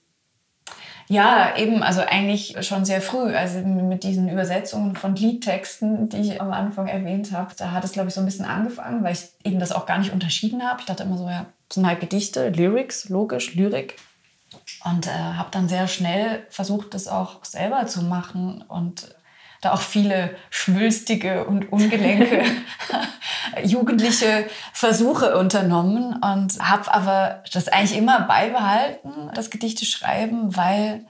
A: Ja, eben, also eigentlich schon sehr früh. Also mit diesen Übersetzungen von Liedtexten, die ich am Anfang erwähnt habe, da hat es, glaube ich, so ein bisschen angefangen, weil ich eben das auch gar nicht unterschieden habe. Ich dachte immer so, ja, sind halt Gedichte, Lyrics, logisch, Lyrik. Und äh, habe dann sehr schnell versucht, das auch selber zu machen und da auch viele schwülstige und ungelenke jugendliche Versuche unternommen und habe aber das eigentlich immer beibehalten, das Gedichte schreiben, weil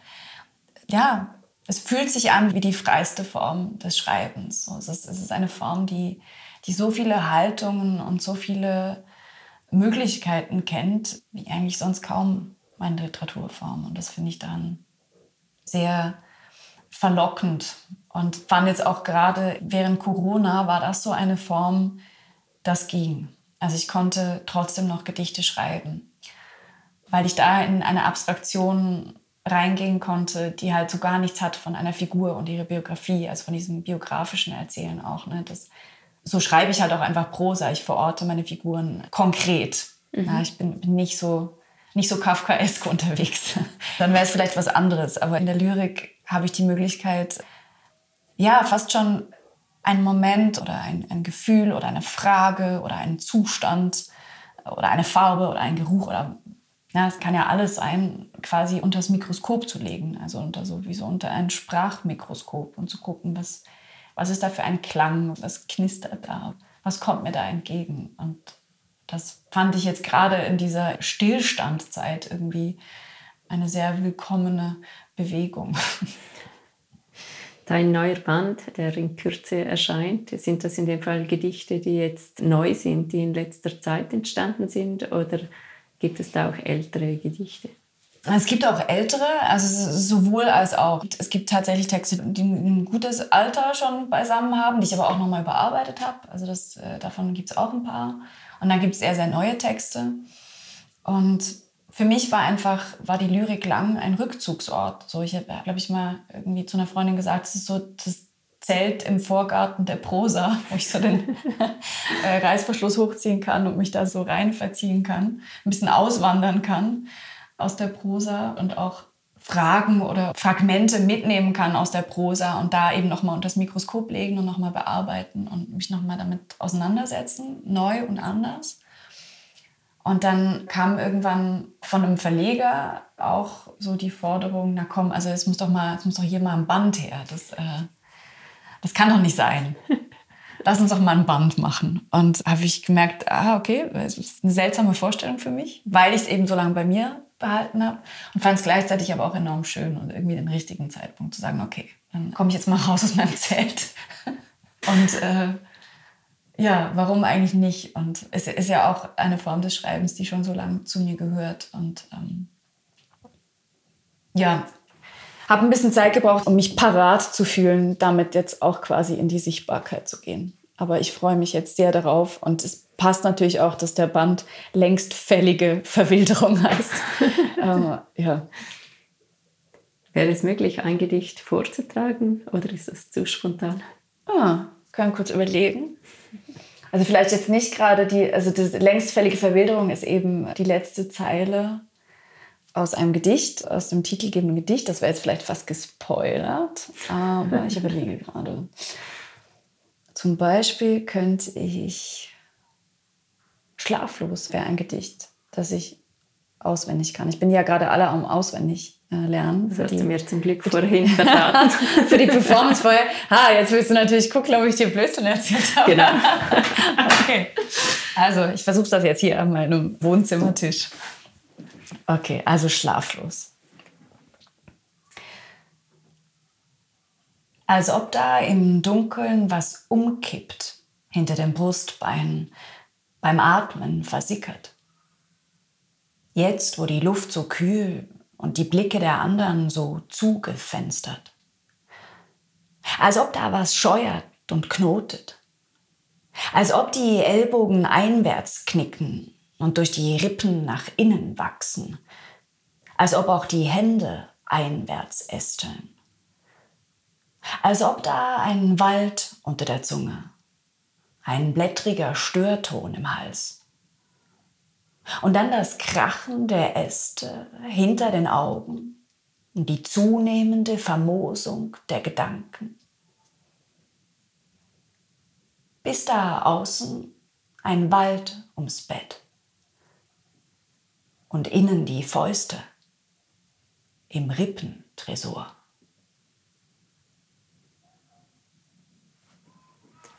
A: ja, es fühlt sich an wie die freiste Form des Schreibens. es, ist, es ist eine Form, die, die so viele Haltungen und so viele Möglichkeiten kennt, wie eigentlich sonst kaum meine Literaturform. Und das finde ich dann sehr verlockend und fand jetzt auch gerade während Corona war das so eine Form, das ging. Also ich konnte trotzdem noch Gedichte schreiben, weil ich da in eine Abstraktion reingehen konnte, die halt so gar nichts hat von einer Figur und ihrer Biografie, also von diesem biografischen Erzählen auch. Ne? Das, so schreibe ich halt auch einfach Prosa. Ich verorte meine Figuren konkret Mhm. Ja, ich bin, bin nicht so nicht so Kafkaesk unterwegs. Dann wäre es vielleicht was anderes. Aber in der Lyrik habe ich die Möglichkeit, ja, fast schon einen Moment oder ein, ein Gefühl oder eine Frage oder einen Zustand oder eine Farbe oder ein Geruch oder ja, es kann ja alles sein, quasi unter das Mikroskop zu legen, also unter so wie so unter ein Sprachmikroskop und zu gucken, was, was ist da für ein Klang, was knistert da, was kommt mir da entgegen. Und das fand ich jetzt gerade in dieser Stillstandzeit irgendwie eine sehr willkommene Bewegung.
B: Dein neuer Band, der in Kürze erscheint, sind das in dem Fall Gedichte, die jetzt neu sind, die in letzter Zeit entstanden sind oder gibt es da auch ältere Gedichte?
A: Es gibt auch ältere, also sowohl als auch. Es gibt tatsächlich Texte, die ein gutes Alter schon beisammen haben, die ich aber auch nochmal überarbeitet habe. Also das, äh, davon gibt es auch ein paar. Und dann gibt es eher sehr neue Texte. Und für mich war einfach, war die Lyrik lang ein Rückzugsort. So, ich habe, glaube ich, mal irgendwie zu einer Freundin gesagt, es ist so das Zelt im Vorgarten der Prosa, wo ich so den äh, Reißverschluss hochziehen kann und mich da so rein verziehen kann, ein bisschen auswandern kann aus der Prosa und auch Fragen oder Fragmente mitnehmen kann aus der Prosa und da eben nochmal unter das Mikroskop legen und nochmal bearbeiten und mich nochmal damit auseinandersetzen, neu und anders. Und dann kam irgendwann von einem Verleger auch so die Forderung, na komm, also es muss doch mal, es muss doch hier mal ein Band her. Das, äh, das kann doch nicht sein. Lass uns doch mal ein Band machen. Und habe ich gemerkt, ah, okay, das ist eine seltsame Vorstellung für mich, weil ich es eben so lange bei mir behalten habe und fand es gleichzeitig aber auch enorm schön und irgendwie den richtigen Zeitpunkt zu sagen, okay, dann komme ich jetzt mal raus aus meinem Zelt. und äh, ja, warum eigentlich nicht? Und es ist ja auch eine Form des Schreibens, die schon so lange zu mir gehört. Und ähm, ja, habe ein bisschen Zeit gebraucht, um mich parat zu fühlen, damit jetzt auch quasi in die Sichtbarkeit zu gehen. Aber ich freue mich jetzt sehr darauf und es passt natürlich auch, dass der Band längst fällige Verwilderung heißt.
B: Aber, ja. Wäre es möglich, ein Gedicht vorzutragen oder ist das zu spontan?
A: Ah, kann kurz überlegen. Also vielleicht jetzt nicht gerade die, also die längst fällige Verwilderung ist eben die letzte Zeile aus einem Gedicht, aus dem titelgebenden Gedicht. Das wäre jetzt vielleicht fast gespoilert, aber ich überlege gerade. Zum Beispiel könnte ich Schlaflos wäre ein Gedicht, das ich auswendig kann. Ich bin ja gerade alle am auswendig lernen.
B: Das hast du mir zum Glück vorhin verraten.
A: für die Performance vorher. Ha, jetzt willst du natürlich gucken, ob ich dir Blödsinn erzählt habe.
B: Genau.
A: okay. Also, ich versuche das jetzt hier an meinem Wohnzimmertisch. Okay, also schlaflos. Als ob da im Dunkeln was umkippt hinter dem Brustbein, beim Atmen versickert. Jetzt, wo die Luft so kühl und die Blicke der anderen so zugefenstert. Als ob da was scheuert und knotet. Als ob die Ellbogen einwärts knicken und durch die Rippen nach innen wachsen. Als ob auch die Hände einwärts ästeln. Als ob da ein Wald unter der Zunge ein blättriger Störton im Hals. Und dann das Krachen der Äste hinter den Augen und die zunehmende Vermosung der Gedanken. Bis da außen ein Wald ums Bett und innen die Fäuste im Rippentresor.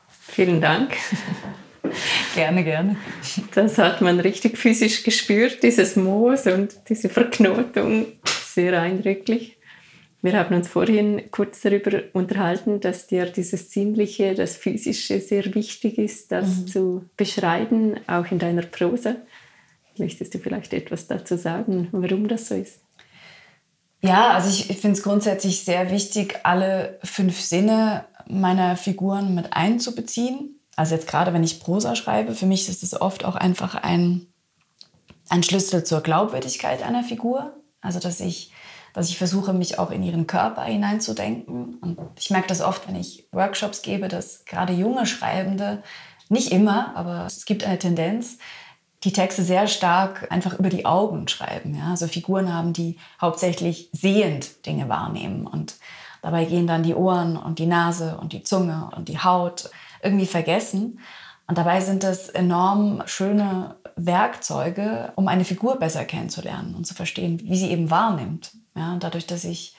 B: Vielen Dank.
A: gerne, gerne.
B: Das hat man richtig physisch gespürt, dieses Moos und diese Verknotung. Sehr eindrücklich. Wir haben uns vorhin kurz darüber unterhalten, dass dir dieses Sinnliche, das Physische sehr wichtig ist, das mhm. zu beschreiben, auch in deiner Prosa. Möchtest du vielleicht etwas dazu sagen, warum das so ist?
A: Ja, also ich finde es grundsätzlich sehr wichtig, alle fünf Sinne meiner Figuren mit einzubeziehen. Also jetzt gerade, wenn ich Prosa schreibe, für mich ist es oft auch einfach ein, ein Schlüssel zur Glaubwürdigkeit einer Figur. Also dass ich, dass ich versuche, mich auch in ihren Körper hineinzudenken. Und ich merke das oft, wenn ich Workshops gebe, dass gerade junge Schreibende, nicht immer, aber es gibt eine Tendenz, die Texte sehr stark einfach über die Augen schreiben. Ja? Also Figuren haben, die hauptsächlich sehend Dinge wahrnehmen und dabei gehen dann die Ohren und die Nase und die Zunge und die Haut irgendwie vergessen. Und dabei sind das enorm schöne Werkzeuge, um eine Figur besser kennenzulernen und zu verstehen, wie sie eben wahrnimmt. Ja, dadurch, dass ich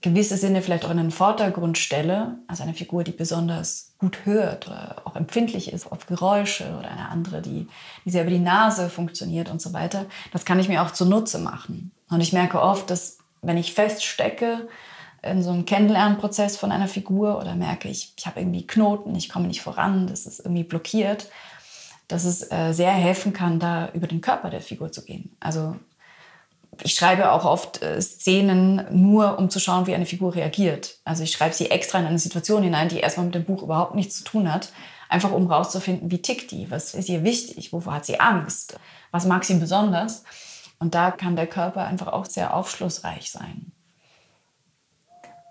A: gewisse Sinne vielleicht auch in den Vordergrund stelle, also eine Figur, die besonders gut hört oder auch empfindlich ist auf Geräusche oder eine andere, die, die sehr über die Nase funktioniert und so weiter, das kann ich mir auch zunutze machen. Und ich merke oft, dass wenn ich feststecke in so einem Kennenlernprozess von einer Figur oder merke, ich, ich habe irgendwie Knoten, ich komme nicht voran, das ist irgendwie blockiert, dass es äh, sehr helfen kann, da über den Körper der Figur zu gehen. Also ich schreibe auch oft äh, Szenen nur, um zu schauen, wie eine Figur reagiert. Also ich schreibe sie extra in eine Situation hinein, die erstmal mit dem Buch überhaupt nichts zu tun hat. Einfach um rauszufinden, wie tickt die, was ist ihr wichtig, wovor hat sie Angst, was mag sie besonders. Und da kann der Körper einfach auch sehr aufschlussreich sein.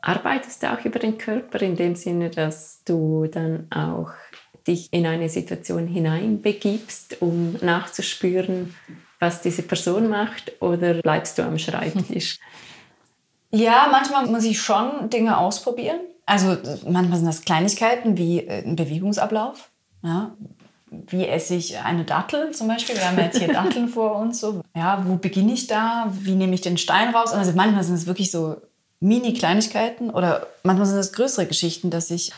B: Arbeitest du auch über den Körper in dem Sinne, dass du dann auch dich in eine Situation hineinbegibst, um nachzuspüren, was diese Person macht, oder bleibst du am Schreibtisch?
A: Ja, manchmal muss ich schon Dinge ausprobieren. Also manchmal sind das Kleinigkeiten wie äh, ein Bewegungsablauf. Ja, wie esse ich eine Dattel zum Beispiel? Wir haben jetzt hier Datteln vor uns. So. Ja, wo beginne ich da? Wie nehme ich den Stein raus? Also manchmal sind es wirklich so Mini-Kleinigkeiten oder manchmal sind es größere Geschichten, dass ich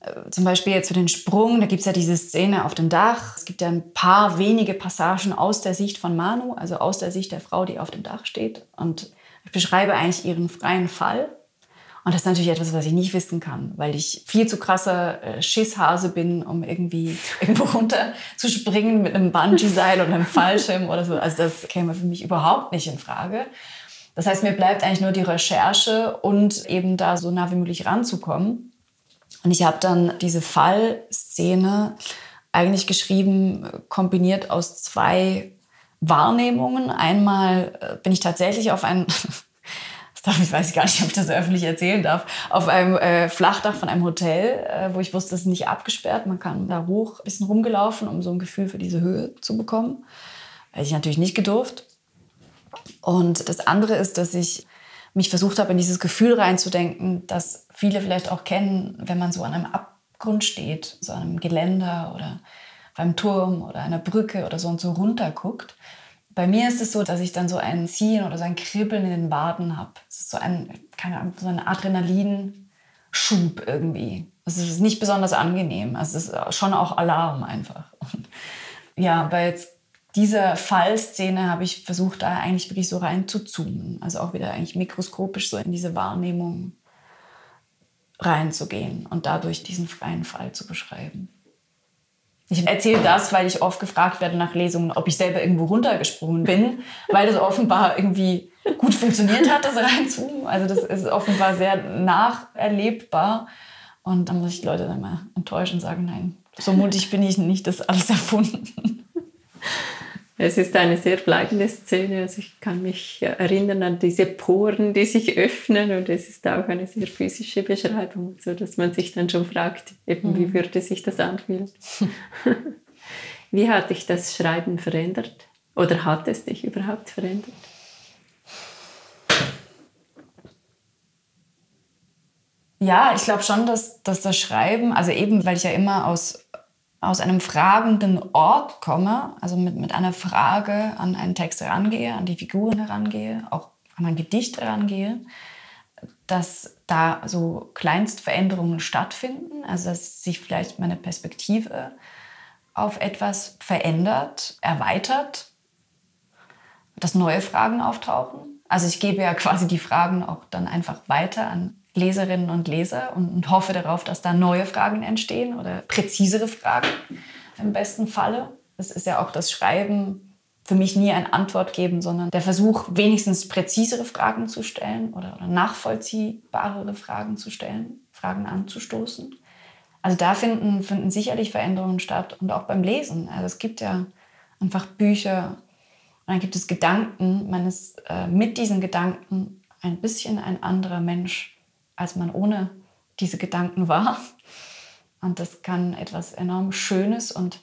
A: äh, zum Beispiel jetzt für den Sprung, da gibt es ja diese Szene auf dem Dach. Es gibt ja ein paar wenige Passagen aus der Sicht von Manu, also aus der Sicht der Frau, die auf dem Dach steht. Und ich beschreibe eigentlich ihren freien Fall. Und das ist natürlich etwas, was ich nicht wissen kann, weil ich viel zu krasser äh, Schisshase bin, um irgendwie irgendwo runter zu springen mit einem Bungee-Seil oder einem Fallschirm oder so. Also das käme für mich überhaupt nicht in Frage. Das heißt, mir bleibt eigentlich nur die Recherche und eben da so nah wie möglich ranzukommen. Und ich habe dann diese Fallszene eigentlich geschrieben, kombiniert aus zwei Wahrnehmungen. Einmal äh, bin ich tatsächlich auf ein, ich weiß gar nicht, ob ich das öffentlich erzählen darf, auf einem äh, Flachdach von einem Hotel, äh, wo ich wusste, es ist nicht abgesperrt. Man kann da hoch ein bisschen rumgelaufen, um so ein Gefühl für diese Höhe zu bekommen. Hätte ich natürlich nicht gedurft. Und das andere ist, dass ich mich versucht habe, in dieses Gefühl reinzudenken, das viele vielleicht auch kennen, wenn man so an einem Abgrund steht, so an einem Geländer oder beim Turm oder einer Brücke oder so und so runter guckt. Bei mir ist es so, dass ich dann so ein Ziehen oder so ein Kribbeln in den Waden habe. Es ist so ein, keine Ahnung, so ein Adrenalinschub irgendwie. Es ist nicht besonders angenehm. Also es ist schon auch Alarm einfach. Und ja, bei jetzt dieser Fallszene habe ich versucht, da eigentlich wirklich so rein zu zoomen. Also auch wieder eigentlich mikroskopisch so in diese Wahrnehmung reinzugehen und dadurch diesen freien Fall zu beschreiben. Ich erzähle das, weil ich oft gefragt werde nach Lesungen, ob ich selber irgendwo runtergesprungen bin, weil das offenbar irgendwie gut funktioniert hat, das reinzoomen. Also das ist offenbar sehr nacherlebbar. Und dann muss ich die Leute dann mal enttäuschen und sagen, nein, so mutig bin ich nicht, das alles erfunden.
B: Es ist eine sehr bleibende Szene. Also ich kann mich erinnern an diese Poren, die sich öffnen und es ist auch eine sehr physische Beschreibung, so dass man sich dann schon fragt, eben, wie mhm. würde sich das anfühlen. wie hat dich das Schreiben verändert? Oder hat es dich überhaupt verändert?
A: Ja, ich glaube schon, dass, dass das Schreiben, also eben, weil ich ja immer aus aus einem fragenden Ort komme, also mit, mit einer Frage an einen Text herangehe, an die Figuren herangehe, auch an ein Gedicht herangehe, dass da so Kleinstveränderungen stattfinden, also dass sich vielleicht meine Perspektive auf etwas verändert, erweitert, dass neue Fragen auftauchen. Also ich gebe ja quasi die Fragen auch dann einfach weiter an Leserinnen und Leser und, hoffe darauf, dass da neue Fragen entstehen oder präzisere Fragen im besten Falle. Das ist ja auch das Schreiben für mich nie eine Antwort geben, sondern der Versuch, wenigstens präzisere Fragen zu stellen oder, oder nachvollziehbarere Fragen zu stellen, Fragen anzustoßen. Also da finden, finden sicherlich Veränderungen statt und auch beim Lesen. Also es gibt ja einfach Bücher und dann gibt es Gedanken. Man ist äh, mit diesen Gedanken ein bisschen ein anderer Mensch als man ohne diese Gedanken war. Und das kann etwas enorm Schönes und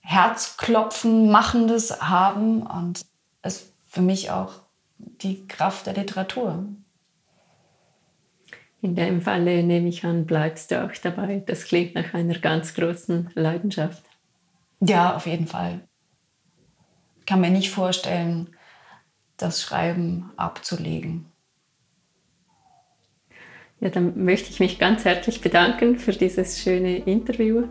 A: Herzklopfen machendes haben und es für mich auch die Kraft der Literatur.
B: In dem Falle nehme ich an, bleibst du auch dabei. Das klingt nach einer ganz großen Leidenschaft.
A: Ja, auf jeden Fall. Ich kann mir nicht vorstellen, das Schreiben abzulegen.
B: Ja, dann möchte ich mich ganz herzlich bedanken für dieses schöne Interview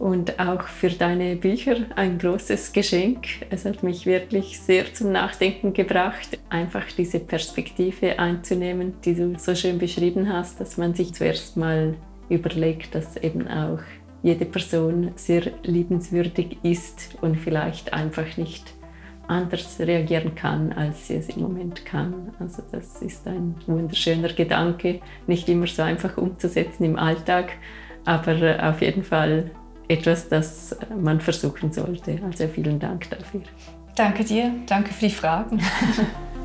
B: und auch für deine Bücher ein großes Geschenk. Es hat mich wirklich sehr zum Nachdenken gebracht, einfach diese Perspektive einzunehmen, die du so schön beschrieben hast, dass man sich zuerst mal überlegt, dass eben auch jede Person sehr liebenswürdig ist und vielleicht einfach nicht anders reagieren kann, als sie es im Moment kann. Also das ist ein wunderschöner Gedanke, nicht immer so einfach umzusetzen im Alltag, aber äh, auf jeden Fall etwas, das man versuchen sollte. Also vielen Dank dafür.
A: Danke dir, danke für die Fragen.